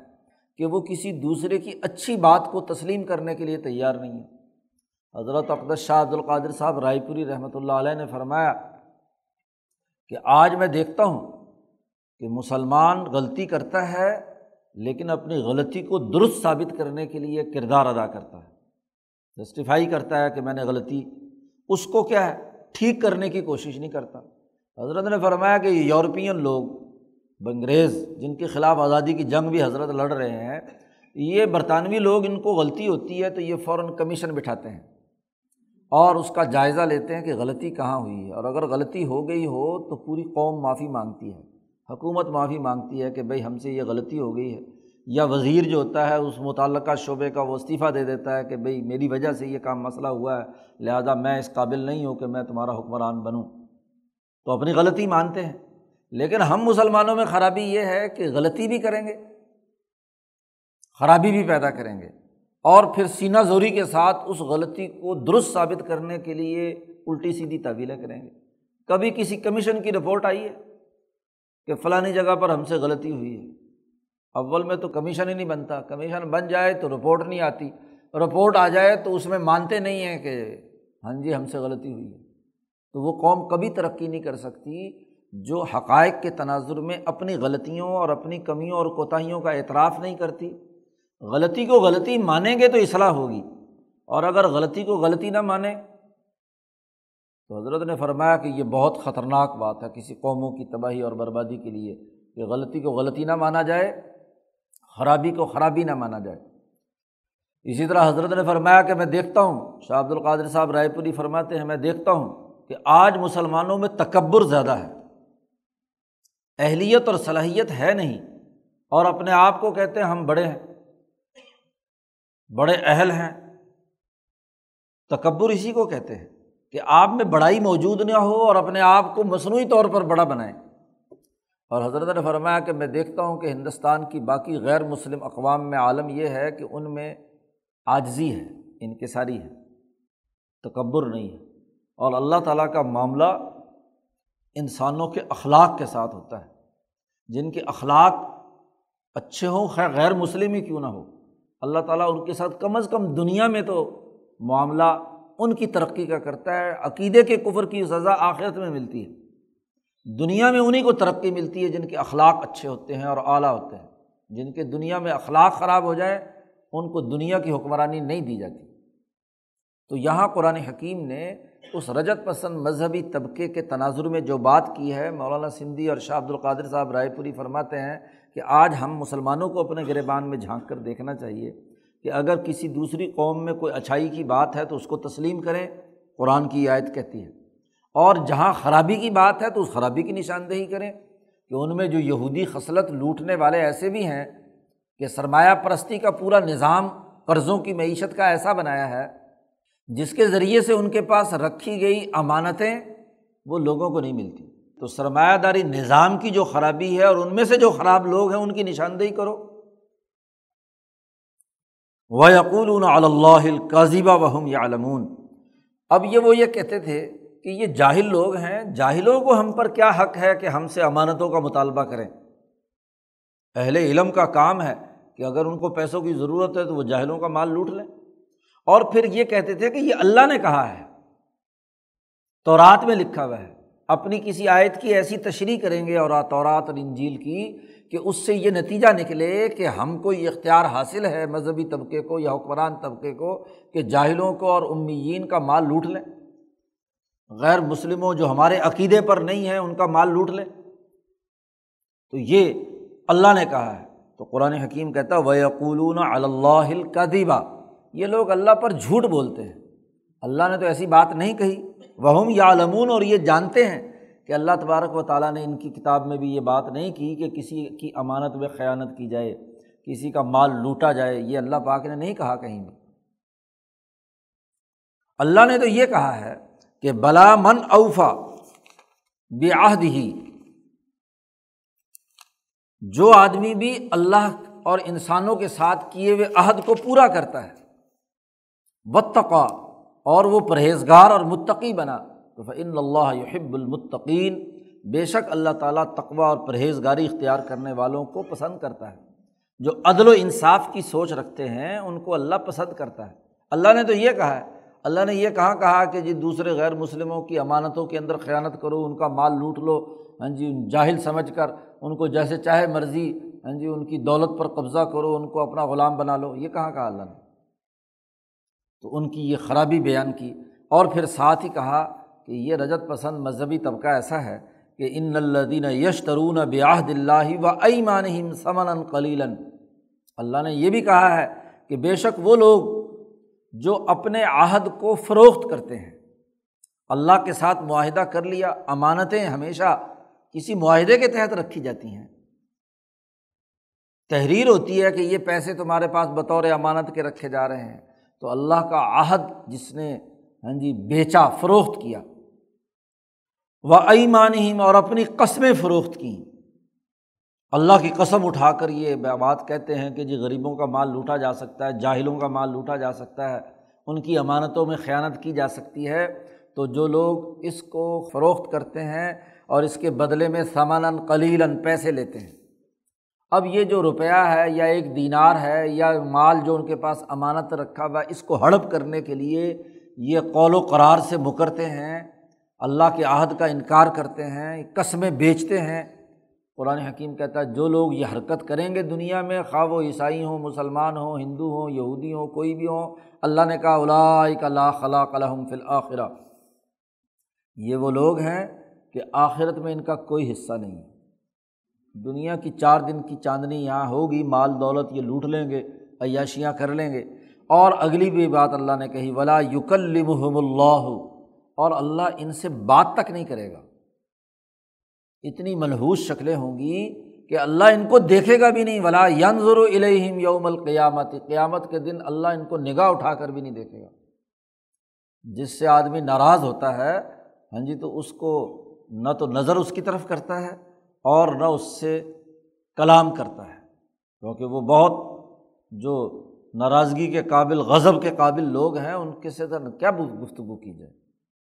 کہ وہ کسی دوسرے کی اچھی بات کو تسلیم کرنے کے لیے تیار نہیں ہے حضرت اقدس شاہ عبد القادر صاحب رائے پوری رحمۃ اللہ علیہ نے فرمایا کہ آج میں دیکھتا ہوں کہ مسلمان غلطی کرتا ہے لیکن اپنی غلطی کو درست ثابت کرنے کے لیے کردار ادا کرتا ہے۔ جسٹیفائی کرتا ہے کہ میں نے غلطی، اس کو کیا ہے؟ ٹھیک کرنے کی کوشش نہیں کرتا۔ حضرت نے فرمایا کہ یورپین لوگ بنگریز، جن کے خلاف آزادی کی جنگ بھی حضرت لڑ رہے ہیں، یہ برطانوی لوگ ان کو غلطی ہوتی ہے تو یہ فوراً کمیشن بٹھاتے ہیں۔ اور اس کا جائزہ لیتے ہیں کہ غلطی کہاں ہوئی ہے۔ اور اگر غلطی ہو گئی ہو تو پوری قوم معافی مانگتی ہے۔ حکومت معافی مانگتی ہے کہ بھائی ہم سے یہ غلطی ہو گئی ہے۔ یا وزیر جو ہوتا ہے اس متعلقہ شعبے کا وہ استعفیٰ دے دیتا ہے کہ بھائی میری وجہ سے یہ کام مسئلہ ہوا ہے، لہٰذا میں اس قابل نہیں ہوں کہ میں تمہارا حکمران بنوں۔ تو اپنی غلطی مانتے ہیں۔ لیکن ہم مسلمانوں میں خرابی یہ ہے کہ غلطی بھی کریں گے، خرابی بھی پیدا کریں گے، اور پھر سینہ زوری کے ساتھ اس غلطی کو درست ثابت کرنے کے لیے الٹی سیدھی تعویلیں کریں گے۔ کبھی کسی کمیشن کی رپورٹ آئی ہے کہ فلانی جگہ پر ہم سے غلطی ہوئی ہے۔ اول میں تو کمیشن ہی نہیں بنتا، کمیشن بن جائے تو رپورٹ نہیں آتی۔ رپورٹ آ جائے تو اس میں مانتے نہیں ہیں کہ ہاں جی ہم سے غلطی ہوئی ہے۔ تو وہ قوم کبھی ترقی نہیں کر سکتی۔ جو حقائق کے تناظر میں اپنی غلطیوں اور اپنی کمیوں اور کوتاہیوں کا اعتراف نہیں کرتی۔ غلطی کو غلطی مانیں گے تو اصلاح ہوگی۔ اور اگر غلطی کو غلطی نہ مانیں تو حضرت نے فرمایا کہ یہ بہت خطرناک بات ہے کسی قوموں کی تباہی اور بربادی کے لیے کہ غلطی کو غلطی نہ مانا جائے، خرابی کو خرابی نہ مانا جائے۔ اسی طرح حضرت نے فرمایا کہ میں دیکھتا ہوں، شاہ عبد القادر صاحب رائے پوری فرماتے ہیں، میں دیکھتا ہوں کہ آج مسلمانوں میں تکبر زیادہ ہے۔ اہلیت اور صلاحیت ہے نہیں اور اپنے آپ کو کہتے ہیں ہم بڑے ہیں، بڑے اہل ہیں۔ تکبر اسی کو کہتے ہیں کہ آپ میں بڑائی موجود نہ ہو اور اپنے آپ کو مصنوعی طور پر بڑا بنائیں۔ اور حضرت نے فرمایا کہ میں دیکھتا ہوں کہ ہندوستان کی باقی غیر مسلم اقوام میں عالم یہ ہے کہ ان میں آجزی ہے، انکساری ہے، تکبر نہیں ہے۔ اور اللہ تعالیٰ کا معاملہ انسانوں کے اخلاق کے ساتھ ہوتا ہے۔ جن کے اخلاق اچھے ہوں، خیر، غیر مسلم ہی کیوں نہ ہو؟ اللہ تعالیٰ ان کے ساتھ کم از کم دنیا میں تو معاملہ ان کی ترقی کا کرتا ہے، عقیدے کے کفر کی سزا آخرت میں ملتی ہے۔ دنیا میں انہیں کو ترقی ملتی ہے جن کے اخلاق اچھے ہوتے ہیں اور اعلیٰ ہوتے ہیں۔ جن کے دنیا میں اخلاق خراب ہو جائے، ان کو دنیا کی حکمرانی نہیں دی جاتی۔ تو یہاں قرآن حکیم نے اس رجت پسند مذہبی طبقے کے تناظر میں جو بات کی ہے، مولانا سندھی اور شاہ عبد القادر صاحب رائے پوری فرماتے ہیں کہ آج ہم مسلمانوں کو اپنے گربان میں جھانک کر دیکھنا چاہیے کہ اگر کسی دوسری قوم میں کوئی اچھائی کی بات ہے تو اس کو تسلیم کریں، قرآن کی آیت کہتی ہے۔ اور جہاں خرابی کی بات ہے تو اس خرابی کی نشاندہی کریں کہ ان میں جو یہودی خصلت لوٹنے والے ایسے بھی ہیں کہ سرمایہ پرستی کا پورا نظام قرضوں کی معیشت کا ایسا بنایا ہے جس کے ذریعے سے ان کے پاس رکھی گئی امانتیں وہ لوگوں کو نہیں ملتی۔ تو سرمایہ داری نظام کی جو خرابی ہے اور ان میں سے جو خراب لوگ ہیں ان کی نشاندہی کرو۔ وہ یقول اللہ قاضیبہ وہم یا علمون اب یہ وہ یہ کہتے تھے کہ یہ جاہل لوگ ہیں، جاہلوں کو ہم پر کیا حق ہے کہ ہم سے امانتوں کا مطالبہ کریں؟ اہل علم کا کام ہے کہ اگر ان کو پیسوں کی ضرورت ہے تو وہ جاہلوں کا مال لوٹ لیں۔ اور پھر یہ کہتے تھے کہ یہ اللہ نے کہا ہے۔ تو رات میں لکھا ہوا ہے۔ اپنی کسی آیت کی ایسی تشریح کریں گے اور تورات اور انجیل کی کہ اس سے یہ نتیجہ نکلے کہ ہم کو یہ اختیار حاصل ہے مذہبی طبقے کو یا حکمران طبقے کو کہ جاہلوں کو اور امیین کا مال لوٹ لیں۔ غیر مسلموں جو ہمارے عقیدے پر نہیں ہیں، ان کا مال لوٹ لیں۔ تو یہ اللہ نے کہا ہے۔ تو قرآن حکیم کہتا ہے وہ اللہ کا یہ لوگ اللہ پر جھوٹ بولتے ہیں۔ اللہ نے تو ایسی بات نہیں کہی۔ وہ یا علمون اور یہ جانتے ہیں کہ اللہ تبارک و تعالیٰ نے ان کی کتاب میں بھی یہ بات نہیں کی کہ کسی کی امانت میں خیانت کی جائے، کسی کا مال لوٹا جائے، یہ اللہ پاک نے نہیں کہا کہیں بھی۔ اللہ نے تو یہ کہا ہے کہ بلا من اوفا بیاہد ہی جو آدمی بھی اللہ اور انسانوں کے ساتھ کیے ہوئے عہد کو پورا کرتا ہے بتقا اور وہ پرہیزگار اور متقی بنا۔ تو ان اللہ یحب المطقین بے شک اللہ تعالیٰ تقوا اور پرہیزگاری اختیار کرنے والوں کو پسند کرتا ہے۔ جو عدل و انصاف کی سوچ رکھتے ہیں، ان کو اللہ پسند کرتا ہے۔ اللہ نے تو یہ کہا ہے، اللہ نے یہ کہاں کہا کہ جی دوسرے غیر مسلموں کی امانتوں کے اندر خیانت کرو، ان کا مال لوٹ لو ہاں جی جاہل سمجھ کر، ان کو جیسے چاہے مرضی ہاں جی ان کی دولت پر قبضہ کرو، ان کو اپنا غلام بنا لو۔ یہ کہاں کہا اللہ نے؟ تو ان کی یہ خرابی بیان کی اور پھر ساتھ ہی کہا کہ یہ رجت پسند مذہبی طبقہ ایسا ہے کہ ان الدین یش ترون بیاہد اللہ و ایمان سمن کلیلن اللہ نے یہ بھی کہا ہے کہ بے شک وہ لوگ جو اپنے عہد کو فروخت کرتے ہیں۔ اللہ کے ساتھ معاہدہ کر لیا، امانتیں ہمیشہ کسی معاہدے کے تحت رکھی جاتی ہیں۔ تحریر ہوتی ہے کہ یہ پیسے تمہارے پاس بطور امانت کے رکھے جا رہے ہیں۔ تو اللہ کا عہد جس نے ہاں جی بیچا، فروخت کیا۔ وہ ایمان اور اپنی قسمیں فروخت کیں۔ اللہ کی قسم اٹھا کر یہ بات کہتے ہیں کہ جی غریبوں کا مال لوٹا جا سکتا ہے، جاہلوں کا مال لوٹا جا سکتا ہے، ان کی امانتوں میں خیانت کی جا سکتی ہے۔ تو جو لوگ اس کو فروخت کرتے ہیں اور اس کے بدلے میں سامان قلیلاً پیسے لیتے ہیں۔ اب یہ جو روپیہ ہے یا ایک دینار ہے یا مال جو ان کے پاس امانت رکھا ہوا اس کو ہڑپ کرنے کے لیے یہ قول و قرار سے مکرتے ہیں، اللہ کے عہد کا انکار کرتے ہیں، قسمیں بیچتے ہیں۔ قرآن حکیم کہتا ہے، جو لوگ یہ حرکت کریں گے دنیا میں، خواہ و عیسائی ہوں، مسلمان ہوں، ہندو ہوں، یہودی ہوں، کوئی بھی ہوں، اللہ نے کہا الا لا خلا قلحم فی الآخرہ یہ وہ لوگ ہیں کہ آخرت میں ان کا کوئی حصہ نہیں۔ ہے دنیا کی چار دن کی چاندنی یہاں ہوگی، مال دولت یہ لوٹ لیں گے، عیاشیاں کر لیں گے۔ اور اگلی بھی بات اللہ نے کہی، ولا یکلمحم اللہ اور اللہ ان سے بات تک نہیں کرے گا۔ اتنی منحوس شکلیں ہوں گی کہ اللہ ان کو دیکھے گا بھی نہیں۔ ولا ینظر الہم یوم القیامت قیامت کے دن اللہ ان کو نگاہ اٹھا کر بھی نہیں دیکھے گا۔ جس سے آدمی ناراض ہوتا ہے ہاں جی تو اس کو نہ تو نظر اس کی طرف کرتا ہے۔ اور نہ اس سے کلام کرتا ہے۔ کیونکہ وہ بہت جو ناراضگی کے قابل، غضب کے قابل لوگ ہیں، ان کے سے کیا گفتگو کی جائے؟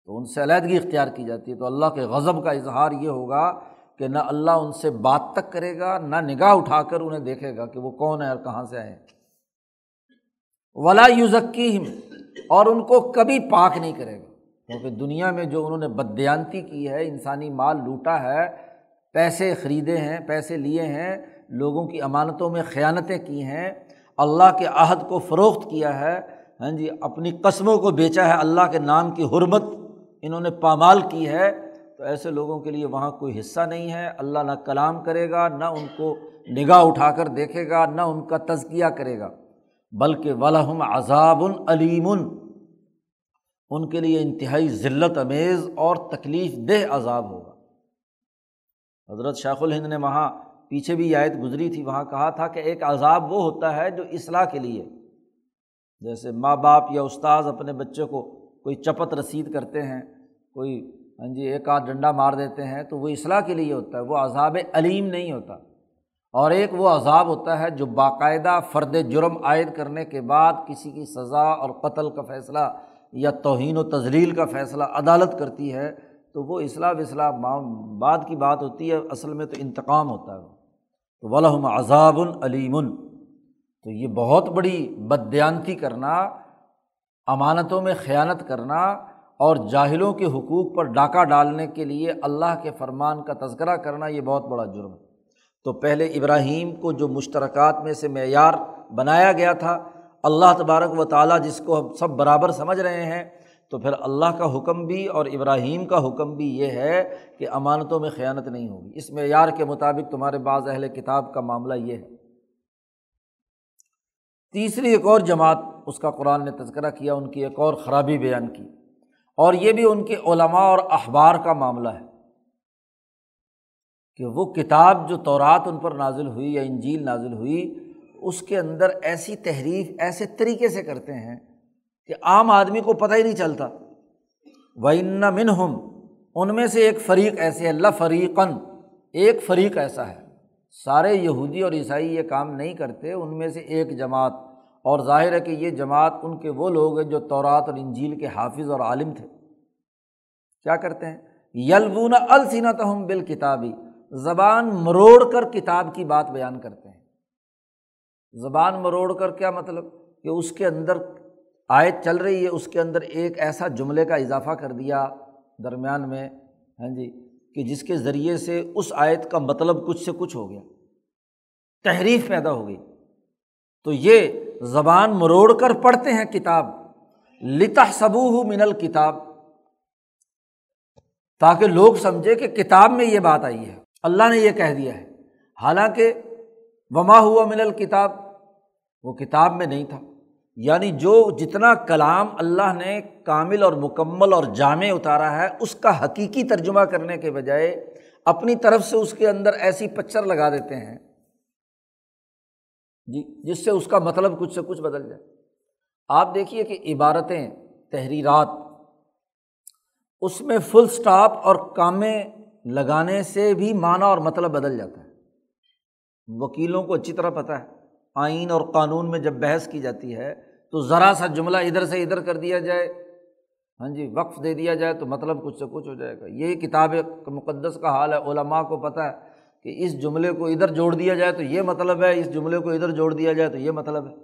تو ان سے علیحدگی اختیار کی جاتی ہے۔ تو اللہ کے غضب کا اظہار یہ ہوگا کہ نہ اللہ ان سے بات تک کرے گا، نہ نگاہ اٹھا کر انہیں دیکھے گا کہ وہ کون ہے اور کہاں سے آئے ولا یوزکی اور ان کو کبھی پاک نہیں کرے گا۔ کیونکہ دنیا میں جو انہوں نے بدیانتی کی ہے، انسانی مال لوٹا ہے پیسے خریدے ہیں، پیسے لیے ہیں، لوگوں کی امانتوں میں خیانتیں کی ہیں، اللہ کے عہد کو فروخت کیا ہے ہاں جی اپنی قسموں کو بیچا ہے، اللہ کے نام کی حرمت انہوں نے پامال کی ہے، تو ایسے لوگوں کے لیے وہاں کوئی حصہ نہیں ہے، اللہ نہ کلام کرے گا، نہ ان کو نگاہ اٹھا کر دیکھے گا، نہ ان کا تزکیہ کرے گا، بلکہ ولہم عذاب العلیم ان کے لیے انتہائی ذلت، امیز اور تکلیف دہ عذاب ہوگا۔ حضرت شیخ الہند نے وہاں پیچھے بھی آیت گزری تھی، وہاں کہا تھا کہ ایک عذاب وہ ہوتا ہے جو اصلاح کے لیے، جیسے ماں باپ یا استاذ اپنے بچے کو کوئی چپت رسید کرتے ہیں، کوئی ہاں جی ایک آدھ ڈنڈا مار دیتے ہیں تو وہ اصلاح کے لیے ہوتا ہے، وہ عذاب علیم نہیں ہوتا۔ اور ایک وہ عذاب ہوتا ہے جو باقاعدہ فرد جرم عائد کرنے کے بعد کسی کی سزا اور قتل کا فیصلہ یا توہین و تزلیل کا فیصلہ عدالت کرتی ہے۔ تو وہ اصلاح وصلاح بعد کی بات ہوتی ہے، اصل میں تو انتقام ہوتا ہے تو ولہم عذاب العلیم تو یہ بہت بڑی بدیانتی کرنا، امانتوں میں خیانت کرنا اور جاہلوں کے حقوق پر ڈاکہ ڈالنے کے لیے اللہ کے فرمان کا تذکرہ کرنا، یہ بہت بڑا جرم ہے۔ تو پہلے ابراہیم کو جو مشترکات میں سے معیار بنایا گیا تھا، اللہ تبارک و تعالیٰ جس کو ہم سب برابر سمجھ رہے ہیں تو پھر اللہ کا حکم بھی اور ابراہیم کا حکم بھی یہ ہے کہ امانتوں میں خیانت نہیں ہوگی۔ اس معیار کے مطابق تمہارے بعض اہل کتاب کا معاملہ یہ ہے۔ تیسری ایک اور جماعت، اس کا قرآن نے تذکرہ کیا، ان کی ایک اور خرابی بیان کی۔ اور یہ بھی ان کے علماء اور اخبار کا معاملہ ہے کہ وہ کتاب جو تورات ان پر نازل ہوئی یا انجیل نازل ہوئی، اس کے اندر ایسی تحریف، ایسے طریقے سے کرتے ہیں کہ عام آدمی کو پتہ ہی نہیں چلتا۔ و من ہم ان میں سے ایک فریق ایسے اللہ فریقن ایک فریق ایسا ہے۔ سارے یہودی اور عیسائی یہ کام نہیں کرتے، ان میں سے ایک جماعت۔ اور ظاہر ہے کہ یہ جماعت ان کے وہ لوگ ہیں جو تورات اور انجیل کے حافظ اور عالم تھے۔ کیا کرتے ہیں؟ یلبون السینت ہم بال کتابی زبان مروڑ کر کتاب کی بات بیان کرتے ہیں۔ زبان مروڑ کر کیا مطلب؟ کہ اس کے اندر آیت چل رہی ہے، اس کے اندر ایک ایسا جملے کا اضافہ کر دیا درمیان میں ہاں جی کہ جس کے ذریعے سے اس آیت کا مطلب کچھ سے کچھ ہو گیا، تحریف پیدا ہو گئی۔ تو یہ زبان مروڑ کر پڑھتے ہیں کتاب لتا صبو من الکتاب تاکہ لوگ سمجھے کہ کتاب میں یہ بات آئی ہے۔ اللہ نے یہ کہہ دیا ہے۔ حالانکہ، وما ہوا من الکتاب وہ کتاب میں نہیں تھا۔ یعنی جو جتنا کلام اللہ نے کامل اور مکمل اور جامع اتارا ہے، اس کا حقیقی ترجمہ کرنے کے بجائے اپنی طرف سے اس کے اندر ایسی پچر لگا دیتے ہیں۔ جی جس سے اس کا مطلب کچھ سے کچھ بدل جائے۔ آپ دیکھیے کہ عبارتیں، تحریرات، اس میں فل اسٹاپ اور کامے لگانے سے بھی معنی اور مطلب بدل جاتا ہے۔ وکیلوں کو اچھی طرح پتہ ہے۔ آئین اور قانون میں جب بحث کی جاتی ہے تو ذرا سا جملہ ادھر سے ادھر کر دیا جائے۔ ہاں جی وقف دے دیا جائے تو مطلب کچھ سے کچھ ہو جائے گا۔ یہی کتاب مقدس کا حال ہے، علماء کو پتہ ہے کہ اس جملے کو ادھر جوڑ دیا جائے تو یہ مطلب ہے، اس جملے کو ادھر جوڑ دیا جائے تو یہ مطلب ہے۔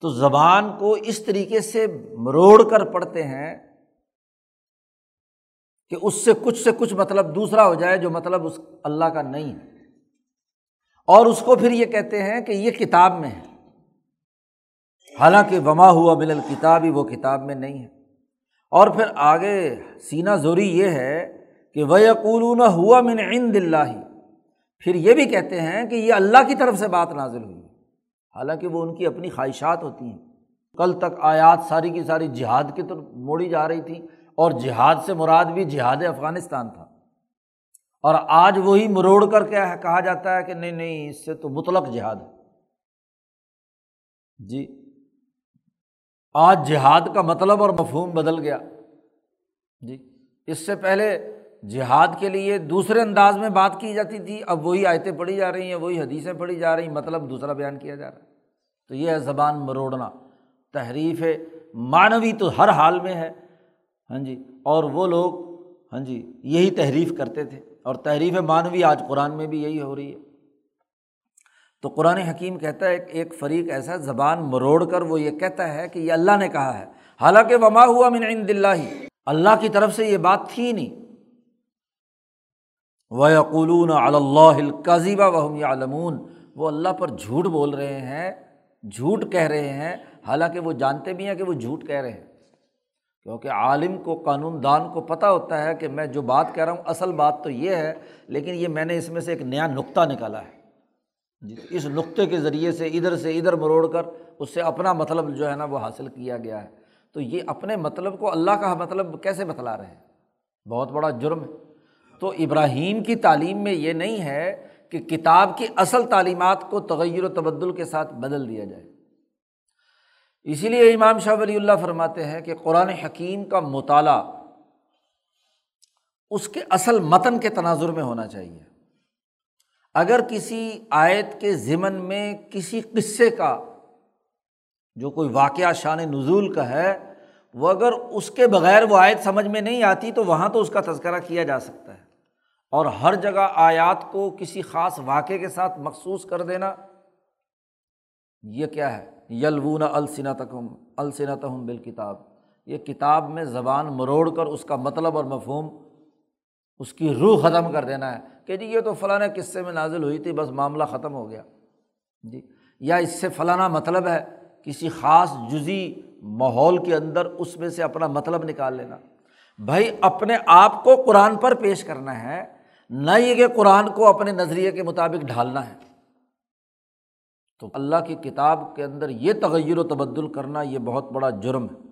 تو زبان کو اس طریقے سے مروڑ کر پڑھتے ہیں کہ اس سے کچھ سے کچھ مطلب دوسرا ہو جائے جو مطلب اس اللہ کا نہیں ہے۔ اور اس کو پھر یہ کہتے ہیں کہ یہ کتاب میں ہے۔ حالانکہ وما ہوا مل الکتاب ہی وہ کتاب میں نہیں ہے۔ اور پھر آگے سینا زوری یہ ہے کہ وہ یقولون ہوا من عند اللہ پھر یہ بھی کہتے ہیں کہ یہ اللہ کی طرف سے بات نازل ہوئی۔ حالانکہ وہ ان کی اپنی خواہشات ہوتی ہیں۔ کل تک آیات ساری کی ساری جہاد کی طرف موڑی جا رہی تھی اور جہاد سے مراد بھی جہاد افغانستان تھا۔ اور آج وہی مروڑ کر کے کہا جاتا ہے کہ نہیں نہیں، اس سے تو مطلق جہاد ہے۔ جی۔ آج جہاد کا مطلب اور مفہوم بدل گیا۔ جی اس سے پہلے جہاد کے لیے دوسرے انداز میں بات کی جاتی تھی، اب وہی آیتیں پڑھی جا رہی ہیں، وہی حدیثیں پڑھی جا رہی ہیں مطلب دوسرا بیان کیا جا رہا ہے۔ تو یہ ہے زبان مروڑنا۔ تحریف معنوی تو ہر حال میں ہے۔ ہاں جی اور وہ لوگ ہاں جی یہی تحریف کرتے تھے۔ اور تحریف معنوی آج قرآن میں بھی یہی ہو رہی ہے۔ تو قرآن حکیم کہتا ہے ایک فریق ایسا زبان مروڑ کر وہ یہ کہتا ہے کہ یہ اللہ نے کہا ہے۔ حالانکہ وما ہوا من عند اللہ اللہ کی طرف سے یہ بات تھی نہیں۔ وہ اللہ القضیبہ وحم علمون وہ اللہ پر جھوٹ بول رہے ہیں، جھوٹ کہہ رہے ہیں۔ حالانکہ وہ جانتے بھی ہیں کہ وہ جھوٹ کہہ رہے ہیں۔ کیونکہ عالم کو، قانون دان کو پتہ ہوتا ہے کہ میں جو بات کہہ رہا ہوں، اصل بات تو یہ ہے، لیکن یہ میں نے اس میں سے ایک نیا نقطہ نکالا ہے۔ اس نقطے کے ذریعے سے ادھر سے ادھر مروڑ کر اس سے اپنا مطلب جو ہے نا وہ حاصل کیا گیا ہے۔ تو یہ اپنے مطلب کو اللہ کا مطلب کیسے بتلا رہے ہیں؟ بہت بڑا جرم ہے۔ تو ابراہیم کی تعلیم میں یہ نہیں ہے کہ کتاب کی اصل تعلیمات کو تغیر و تبدل کے ساتھ بدل دیا جائے۔ اسی لیے امام شاہ ولی اللہ فرماتے ہیں کہ قرآن حکیم کا مطالعہ اس کے اصل متن کے تناظر میں ہونا چاہیے۔ اگر کسی آیت کے ضمن میں کسی قصے کا جو کوئی واقعہ شان نزول کا ہے، وہ اگر اس کے بغیر وہ آیت سمجھ میں نہیں آتی تو وہاں تو اس کا تذکرہ کیا جا سکتا ہے۔ اور ہر جگہ آیات کو کسی خاص واقعے کے ساتھ مخصوص کر دینا، یہ کیا ہے؟ یلونا السنت السنت ہم بال کتاب یہ کتاب میں زبان مروڑ کر اس کا مطلب اور مفہوم اس کی روح ختم کر دینا ہے۔ کہ جی یہ تو فلاں قصے میں نازل ہوئی تھی، بس معاملہ ختم ہو گیا۔ جی یا اس سے فلانا مطلب ہے، کسی خاص جزی ماحول کے اندر اس میں سے اپنا مطلب نکال لینا۔ بھائی، اپنے آپ کو قرآن پر پیش کرنا ہے، نہ یہ کہ قرآن کو اپنے نظریے کے مطابق ڈھالنا ہے۔ تو اللہ کی کتاب کے اندر یہ تغیر و تبدل کرنا یہ بہت بڑا جرم ہے۔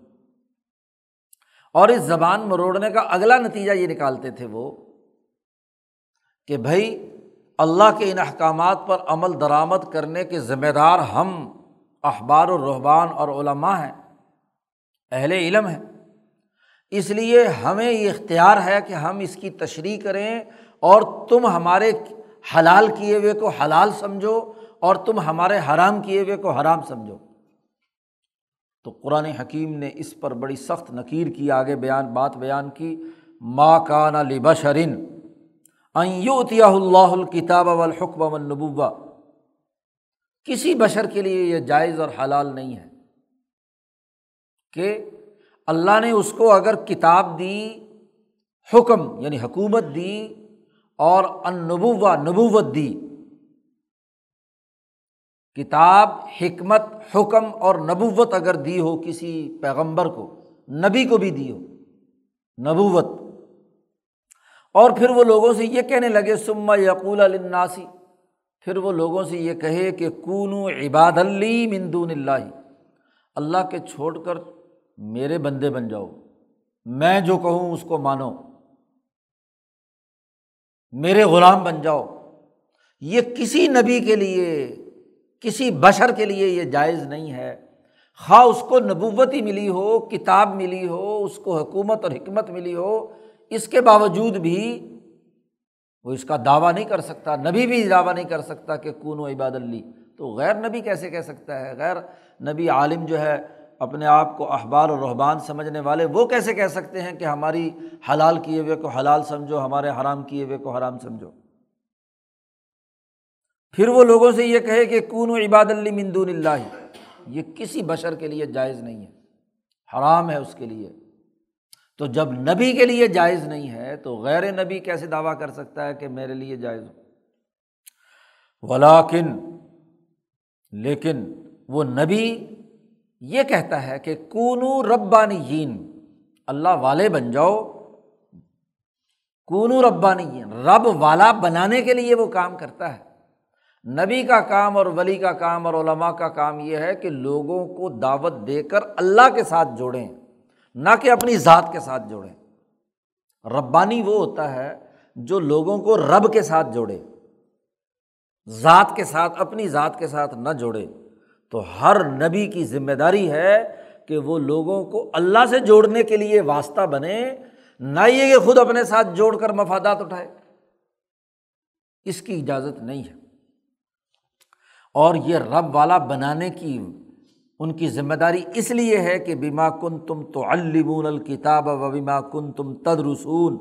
اور اس زبان مروڑنے کا اگلا نتیجہ یہ نکالتے تھے وہ کہ بھائی اللہ کے ان احکامات پر عمل درآمد کرنے کے ذمہ دار ہم اخبار و رحبان اور علماء ہیں، اہل علم ہیں۔ اس لیے ہمیں یہ اختیار ہے کہ ہم اس کی تشریح کریں اور تم ہمارے حلال کیے ہوئے کو حلال سمجھو اور تم ہمارے حرام کیے ہوئے کو حرام سمجھو۔ تو قرآن حکیم نے اس پر بڑی سخت نکیر کی، آگے بیان، بات بیان کی ماں کان علی بشرین ایوتیا اللہ الکتاب والحکم والنبوہ کسی بشر کے لیے یہ جائز اور حلال نہیں ہے کہ اللہ نے اس کو اگر کتاب دی، حکم یعنی حکومت دی اور ان نبوت دی۔ کتاب، حکمت، حکم اور نبوت اگر دی ہو کسی پیغمبر کو، نبی کو بھی دی ہو، نبوت۔ اور پھر وہ لوگوں سے یہ کہنے لگے سما یقول الناسی پھر وہ لوگوں سے یہ کہے کہ کون عباد علی مندون اللہ۔ اللہ کے چھوڑ کر میرے بندے بن جاؤ۔ میں جو کہوں اس کو مانو۔ میرے غلام بن جاؤ۔ یہ کسی نبی کے لیے کسی بشر کے لیے یہ جائز نہیں ہے۔ خواہ اس کو نبوتی ملی ہو، کتاب ملی ہو، اس کو حکومت اور حکمت ملی ہو، اس کے باوجود بھی وہ اس کا دعویٰ نہیں کر سکتا، نبی بھی دعویٰ نہیں کر سکتا کہ کون و عباد اللہ۔ تو غیر نبی کیسے کہہ سکتا ہے؟ غیر نبی عالم جو ہے، اپنے آپ کو اخبار و رحبان سمجھنے والے وہ کیسے کہہ سکتے ہیں کہ ہماری حلال کیے ہوئے کو حلال سمجھو، ہمارے حرام کیے ہوئے کو حرام سمجھو؟ پھر وہ لوگوں سے یہ کہے کہ کون و عباد اللہ مندون اللہ، یہ کسی بشر کے لیے جائز نہیں ہے، حرام ہے اس کے لیے۔ تو جب نبی کے لیے جائز نہیں ہے، تو غیر نبی کیسے دعویٰ کر سکتا ہے کہ میرے لیے جائز ہو؟ ولاکن لیکن وہ نبی یہ کہتا ہے کہ کونو ربانی اللہ والے بن جاؤ۔ کونو ربانی رب والا بنانے کے لیے وہ کام کرتا ہے۔ نبی کا کام اور ولی کا کام اور علماء کا کام یہ ہے کہ لوگوں کو دعوت دے کر اللہ کے ساتھ جوڑیں، نہ کہ اپنی ذات کے ساتھ جوڑیں۔ ربانی وہ ہوتا ہے جو لوگوں کو رب کے ساتھ جوڑے، ذات کے ساتھ، اپنی ذات کے ساتھ نہ جوڑے۔ تو ہر نبی کی ذمہ داری ہے کہ وہ لوگوں کو اللہ سے جوڑنے کے لیے واسطہ بنے، نہ یہ کہ خود اپنے ساتھ جوڑ کر مفادات اٹھائے۔ اس کی اجازت نہیں ہے۔ اور یہ رب والا بنانے کی ان کی ذمہ داری اس لیے ہے کہ بیما کن تم تو المون الکتاب و بیما کن تم تدرسون،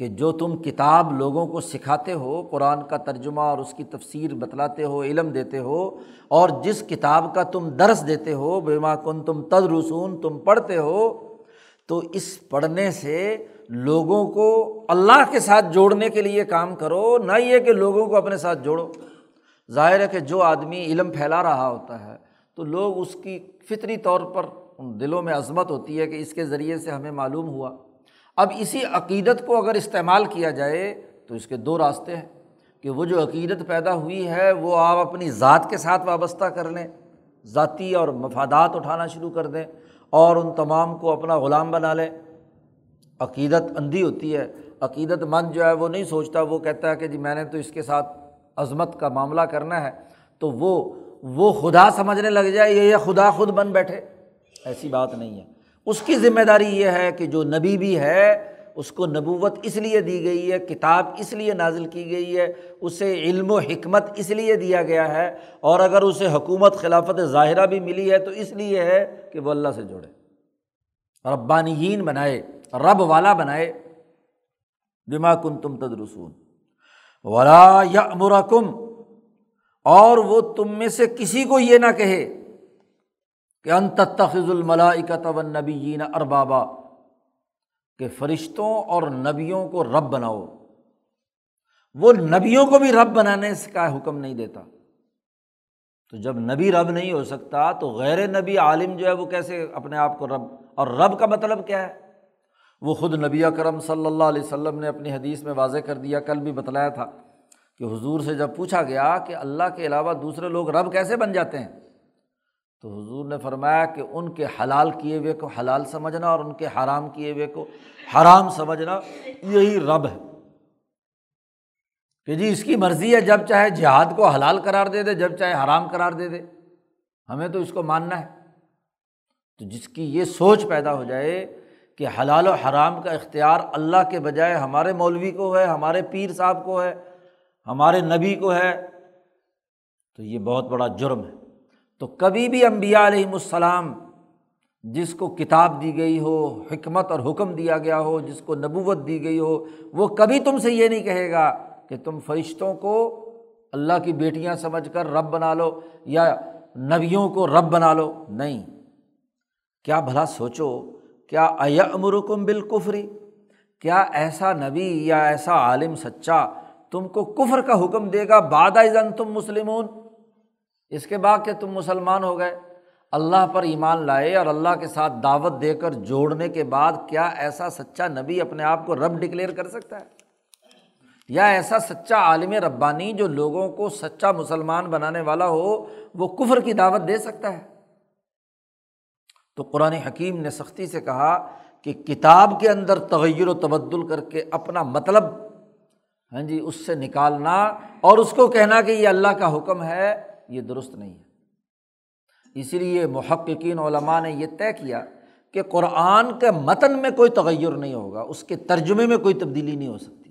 کہ جو تم کتاب لوگوں کو سکھاتے ہو، قرآن کا ترجمہ اور اس کی تفسیر بتلاتے ہو، علم دیتے ہو، اور جس کتاب کا تم درس دیتے ہو بیما کن تم تدرسون، تم پڑھتے ہو، تو اس پڑھنے سے لوگوں کو اللہ کے ساتھ جوڑنے کے لیے کام کرو، نہ یہ کہ لوگوں کو اپنے ساتھ جوڑو۔ ظاہر ہے کہ جو آدمی علم پھیلا رہا ہوتا ہے، تو لوگ اس کی فطری طور پر ان دلوں میں عظمت ہوتی ہے کہ اس کے ذریعے سے ہمیں معلوم ہوا۔ اب اسی عقیدت کو اگر استعمال کیا جائے، تو اس کے دو راستے ہیں کہ وہ جو عقیدت پیدا ہوئی ہے، وہ آپ اپنی ذات کے ساتھ وابستہ کر لیں، ذاتی اور مفادات اٹھانا شروع کر دیں اور ان تمام کو اپنا غلام بنا لیں۔ عقیدت اندھی ہوتی ہے، عقیدت مند جو ہے وہ نہیں سوچتا، وہ کہتا ہے کہ جی میں نے تو اس کے ساتھ عظمت کا معاملہ کرنا ہے، تو وہ وہ خدا سمجھنے لگ جائے یہ خدا خود بن بیٹھے۔ ایسی بات نہیں ہے۔ اس کی ذمہ داری یہ ہے کہ جو نبی بھی ہے، اس کو نبوت اس لیے دی گئی ہے، کتاب اس لیے نازل کی گئی ہے، اسے علم و حکمت اس لیے دیا گیا ہے۔ اور اگر اسے حکومت خلافت ظاہرہ بھی ملی ہے، تو اس لیے ہے کہ وہ اللہ سے جوڑے ربانیین بنائے، رب والا بنائے۔ بما کن تم تدرسون۔ ولا یا امرکم اور وہ تم میں سے کسی کو یہ نہ کہے کہ انت تخذ الملاکت و نبی اربابا، کہ فرشتوں اور نبیوں کو رب بناؤ۔ وہ نبیوں کو بھی رب بنانے کا حکم نہیں دیتا۔ تو جب نبی رب نہیں ہو سکتا، تو غیر نبی عالم جو ہے وہ کیسے اپنے آپ کو رب، اور رب کا مطلب کیا ہے؟ وہ خود نبی اکرم صلی اللہ علیہ وسلم نے اپنی حدیث میں واضح کر دیا، کل بھی بتلایا تھا کہ حضور سے جب پوچھا گیا کہ اللہ کے علاوہ دوسرے لوگ رب کیسے بن جاتے ہیں، تو حضور نے فرمایا کہ ان کے حلال کیے ہوئے کو حلال سمجھنا اور ان کے حرام کیے ہوئے کو حرام سمجھنا یہی رب ہے۔ کہ جی اس کی مرضی ہے، جب چاہے جہاد کو حلال قرار دے دے، جب چاہے حرام قرار دے دے، ہمیں تو اس کو ماننا ہے۔ تو جس کی یہ سوچ پیدا ہو جائے کہ حلال و حرام کا اختیار اللہ کے بجائے ہمارے مولوی کو ہے، ہمارے پیر صاحب کو ہے، ہمارے نبی کو ہے۔ تو یہ بہت بڑا جرم ہے۔ تو کبھی بھی امبیا علیہم السلام جس کو کتاب دی گئی ہو، حکمت اور حکم دیا گیا ہو، جس کو نبوت دی گئی ہو، وہ کبھی تم سے یہ نہیں کہے گا کہ تم فرشتوں کو اللہ کی بیٹیاں سمجھ کر رب بنا لو یا نبیوں کو رب بنا لو۔ نہیں۔ کیا بھلا سوچو کیا امرکم بالکفری کیا ایسا نبی یا ایسا عالم سچا تم کو کفر کا حکم دے گا باد تم مسلمون؟ اس کے بعد کہ تم مسلمان ہو گئے، اللہ پر ایمان لائے اور اللہ کے ساتھ دعوت دے کر جوڑنے کے بعد کیا ایسا سچا نبی اپنے آپ کو رب ڈکلیئر کر سکتا ہے؟ یا ایسا سچا عالم ربانی جو لوگوں کو سچا مسلمان بنانے والا ہو، وہ کفر کی دعوت دے سکتا ہے؟ تو قرآن حکیم نے سختی سے کہا کہ کتاب کے اندر تغیر و تبدل کر کے اپنا مطلب ہاں جی اس سے نکالنا اور اس کو کہنا کہ یہ اللہ کا حکم ہے، یہ درست نہیں ہے۔ اسی لیے محققین، علماء نے یہ طے کیا کہ قرآن کے متن میں کوئی تغیر نہیں ہوگا، اس کے ترجمے میں کوئی تبدیلی نہیں ہو سکتی۔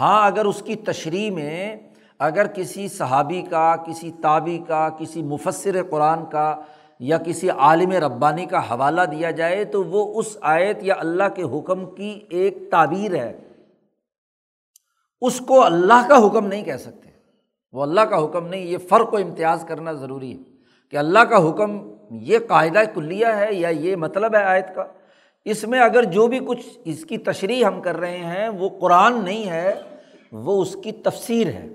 ہاں اگر اس کی تشریح میں اگر کسی صحابی کا، کسی تابی کا، کسی مفصر قرآن کا یا کسی عالم ربانی کا حوالہ دیا جائے تو وہ اس آیت یا اللہ کے حکم کی ایک تعبیر ہے۔ اس کو اللہ کا حکم نہیں کہہ سکتے۔ وہ اللہ کا حکم نہیں، یہ فرق و امتیاز کرنا ضروری ہے کہ اللہ کا حکم یہ قاعدہ کلیہ ہے یا یہ مطلب ہے آیت کا۔ اس میں اگر جو بھی کچھ اس کی تشریح ہم کر رہے ہیں، وہ قرآن نہیں ہے، وہ اس کی تفسیر ہے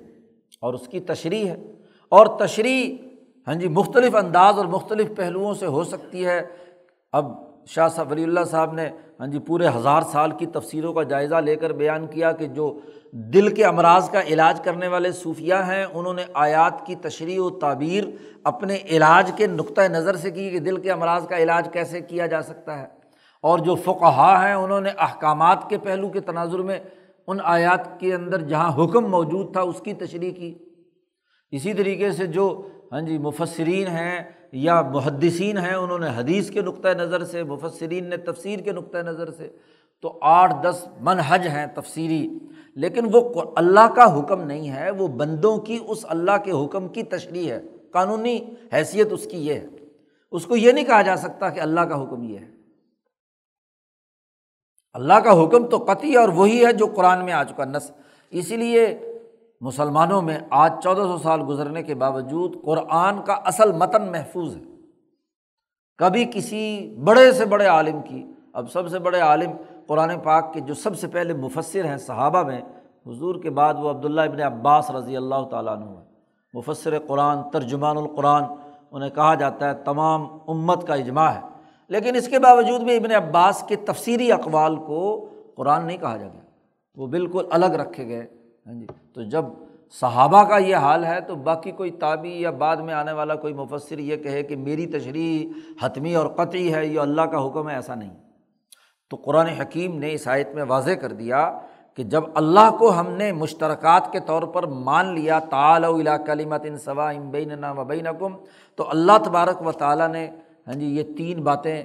اور اس کی تشریح ہے۔ اور تشریح ہاں جی مختلف انداز اور مختلف پہلوؤں سے ہو سکتی ہے۔ اب شاہ صاحب، ولی اللہ صاحب نے ہاں جی پورے ہزار سال کی تفسیروں کا جائزہ لے کر بیان کیا کہ جو دل کے امراض کا علاج کرنے والے صوفیہ ہیں، انہوں نے آیات کی تشریح و تعبیر اپنے علاج کے نقطۂ نظر سے کی کہ دل کے امراض کا علاج کیسے کیا جا سکتا ہے۔ اور جو فقہا ہیں، انہوں نے احکامات کے پہلو کے تناظر میں ان آیات کے اندر جہاں حکم موجود تھا، اس کی تشریح کی۔ اسی طریقے سے جو ہاں جی مفسرین ہیں یا محدثین ہیں، انہوں نے حدیث کے نقطۂ نظر سے، مفسرین نے تفسیر کے نقطۂ نظر سے، تو آٹھ دس منحج ہیں تفسیری، لیکن وہ اللہ کا حکم نہیں ہے، وہ بندوں کی، اس اللہ کے حکم کی تشریح ہے، قانونی حیثیت اس کی یہ ہے۔ اس کو یہ نہیں کہا جا سکتا کہ اللہ کا حکم یہ ہے۔ اللہ کا حکم تو قطعی اور وہی ہے جو قرآن میں آ چکا نس اسی لیے مسلمانوں میں آج چودہ سو سال گزرنے کے باوجود قرآن کا اصل متن محفوظ ہے۔ کبھی کسی بڑے سے بڑے عالم کی، اب سب سے بڑے عالم قرآن پاک کے جو سب سے پہلے مفصر ہیں صحابہ میں، حضور کے بعد وہ عبداللہ ابن عباس رضی اللہ تعالیٰ عنہ ہے مفصر قرآن، ترجمان القرآن، انہیں کہا جاتا ہے تمام امت کا اجماع ہے۔ لیکن اس کے باوجود بھی ابن عباس کے تفصیلی اقوال کو قرآن نہیں کہا جا گیا۔ وہ بالکل الگ رکھے گئے۔ ہاں جی۔ تو جب صحابہ کا یہ حال ہے تو باقی کوئی تابی یا بعد میں آنے والا کوئی مفصر یہ کہے کہ میری تشریح حتمی اور قطعی ہے، یہ اللہ کا حکم ہے، ایسا نہیں۔ تو قرآن حکیم نے اس آیت میں واضح کر دیا کہ جب اللہ کو ہم نے مشترکات کے طور پر مان لیا تعال و کلیمت ان صوا بین و کم تو اللہ تبارک و تعالیٰ نے ہاں جی یہ تین باتیں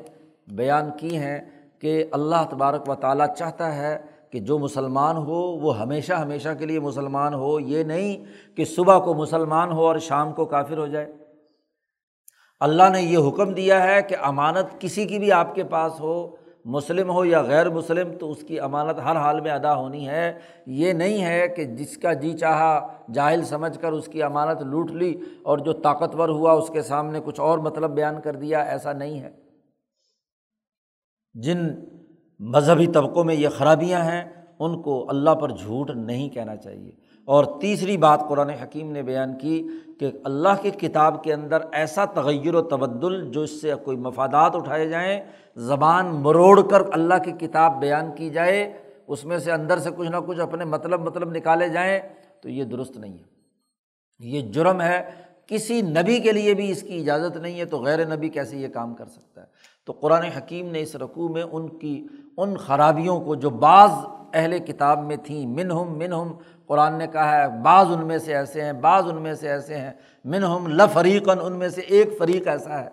بیان کی ہیں کہ اللہ تبارک و تعالیٰ چاہتا ہے کہ جو مسلمان ہو وہ ہمیشہ ہمیشہ کے لیے مسلمان ہو، یہ نہیں کہ صبح کو مسلمان ہو اور شام کو کافر ہو جائے۔ اللہ نے یہ حکم دیا ہے کہ امانت کسی کی بھی آپ کے پاس ہو، مسلم ہو یا غیر مسلم، تو اس کی امانت ہر حال میں ادا ہونی ہے۔ یہ نہیں ہے کہ جس کا جی چاہا جاہل سمجھ کر اس کی امانت لوٹ لی اور جو طاقتور ہوا اس کے سامنے کچھ اور مطلب بیان کر دیا، ایسا نہیں ہے۔ جن مذہبی طبقوں میں یہ خرابیاں ہیں، ان کو اللہ پر جھوٹ نہیں کہنا چاہیے۔ اور تیسری بات قرآن حکیم نے بیان کی کہ اللہ کی کتاب کے اندر ایسا تغیر و تبدل جو اس سے کوئی مفادات اٹھائے جائیں، زبان مروڑ کر اللہ کی کتاب بیان کی جائے، اس میں سے اندر سے کچھ نہ کچھ اپنے مطلب مطلب نکالے جائیں، تو یہ درست نہیں ہے۔ یہ جرم ہے، کسی نبی کے لیے بھی اس کی اجازت نہیں ہے، تو غیر نبی کیسے یہ کام کر سکتا ہے؟ تو قرآن حکیم نے اس رقوع میں ان کی ان خرابیوں کو جو بعض اہل کتاب میں تھیں من ہم من ہم قرآن نے کہا ہے، بعض ان میں سے ایسے ہیں، بعض ان میں سے ایسے ہیں من ہم لفریقن ان میں سے ایک فریق ایسا ہے۔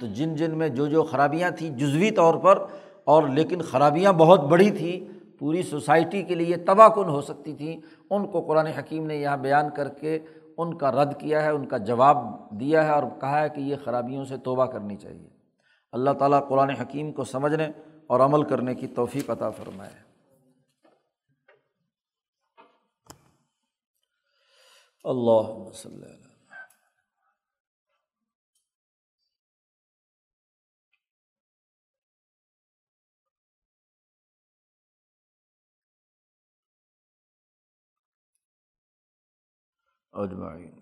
تو جن جن میں جو جو خرابیاں تھیں جزوی طور پر، اور لیکن خرابیاں بہت بڑی تھیں، پوری سوسائٹی کے لیے تباہ کن ہو سکتی تھیں، ان کو قرآن حکیم نے یہاں بیان کر کے ان کا رد کیا ہے، ان کا جواب دیا ہے اور کہا ہے کہ یہ خرابیوں سے توبہ کرنی چاہیے۔ اللہ تعالیٰ قرآن حکیم کو سمجھنے اور عمل کرنے کی توفیق عطا فرمائے۔ اللہ وسلم۔ اجمعین۔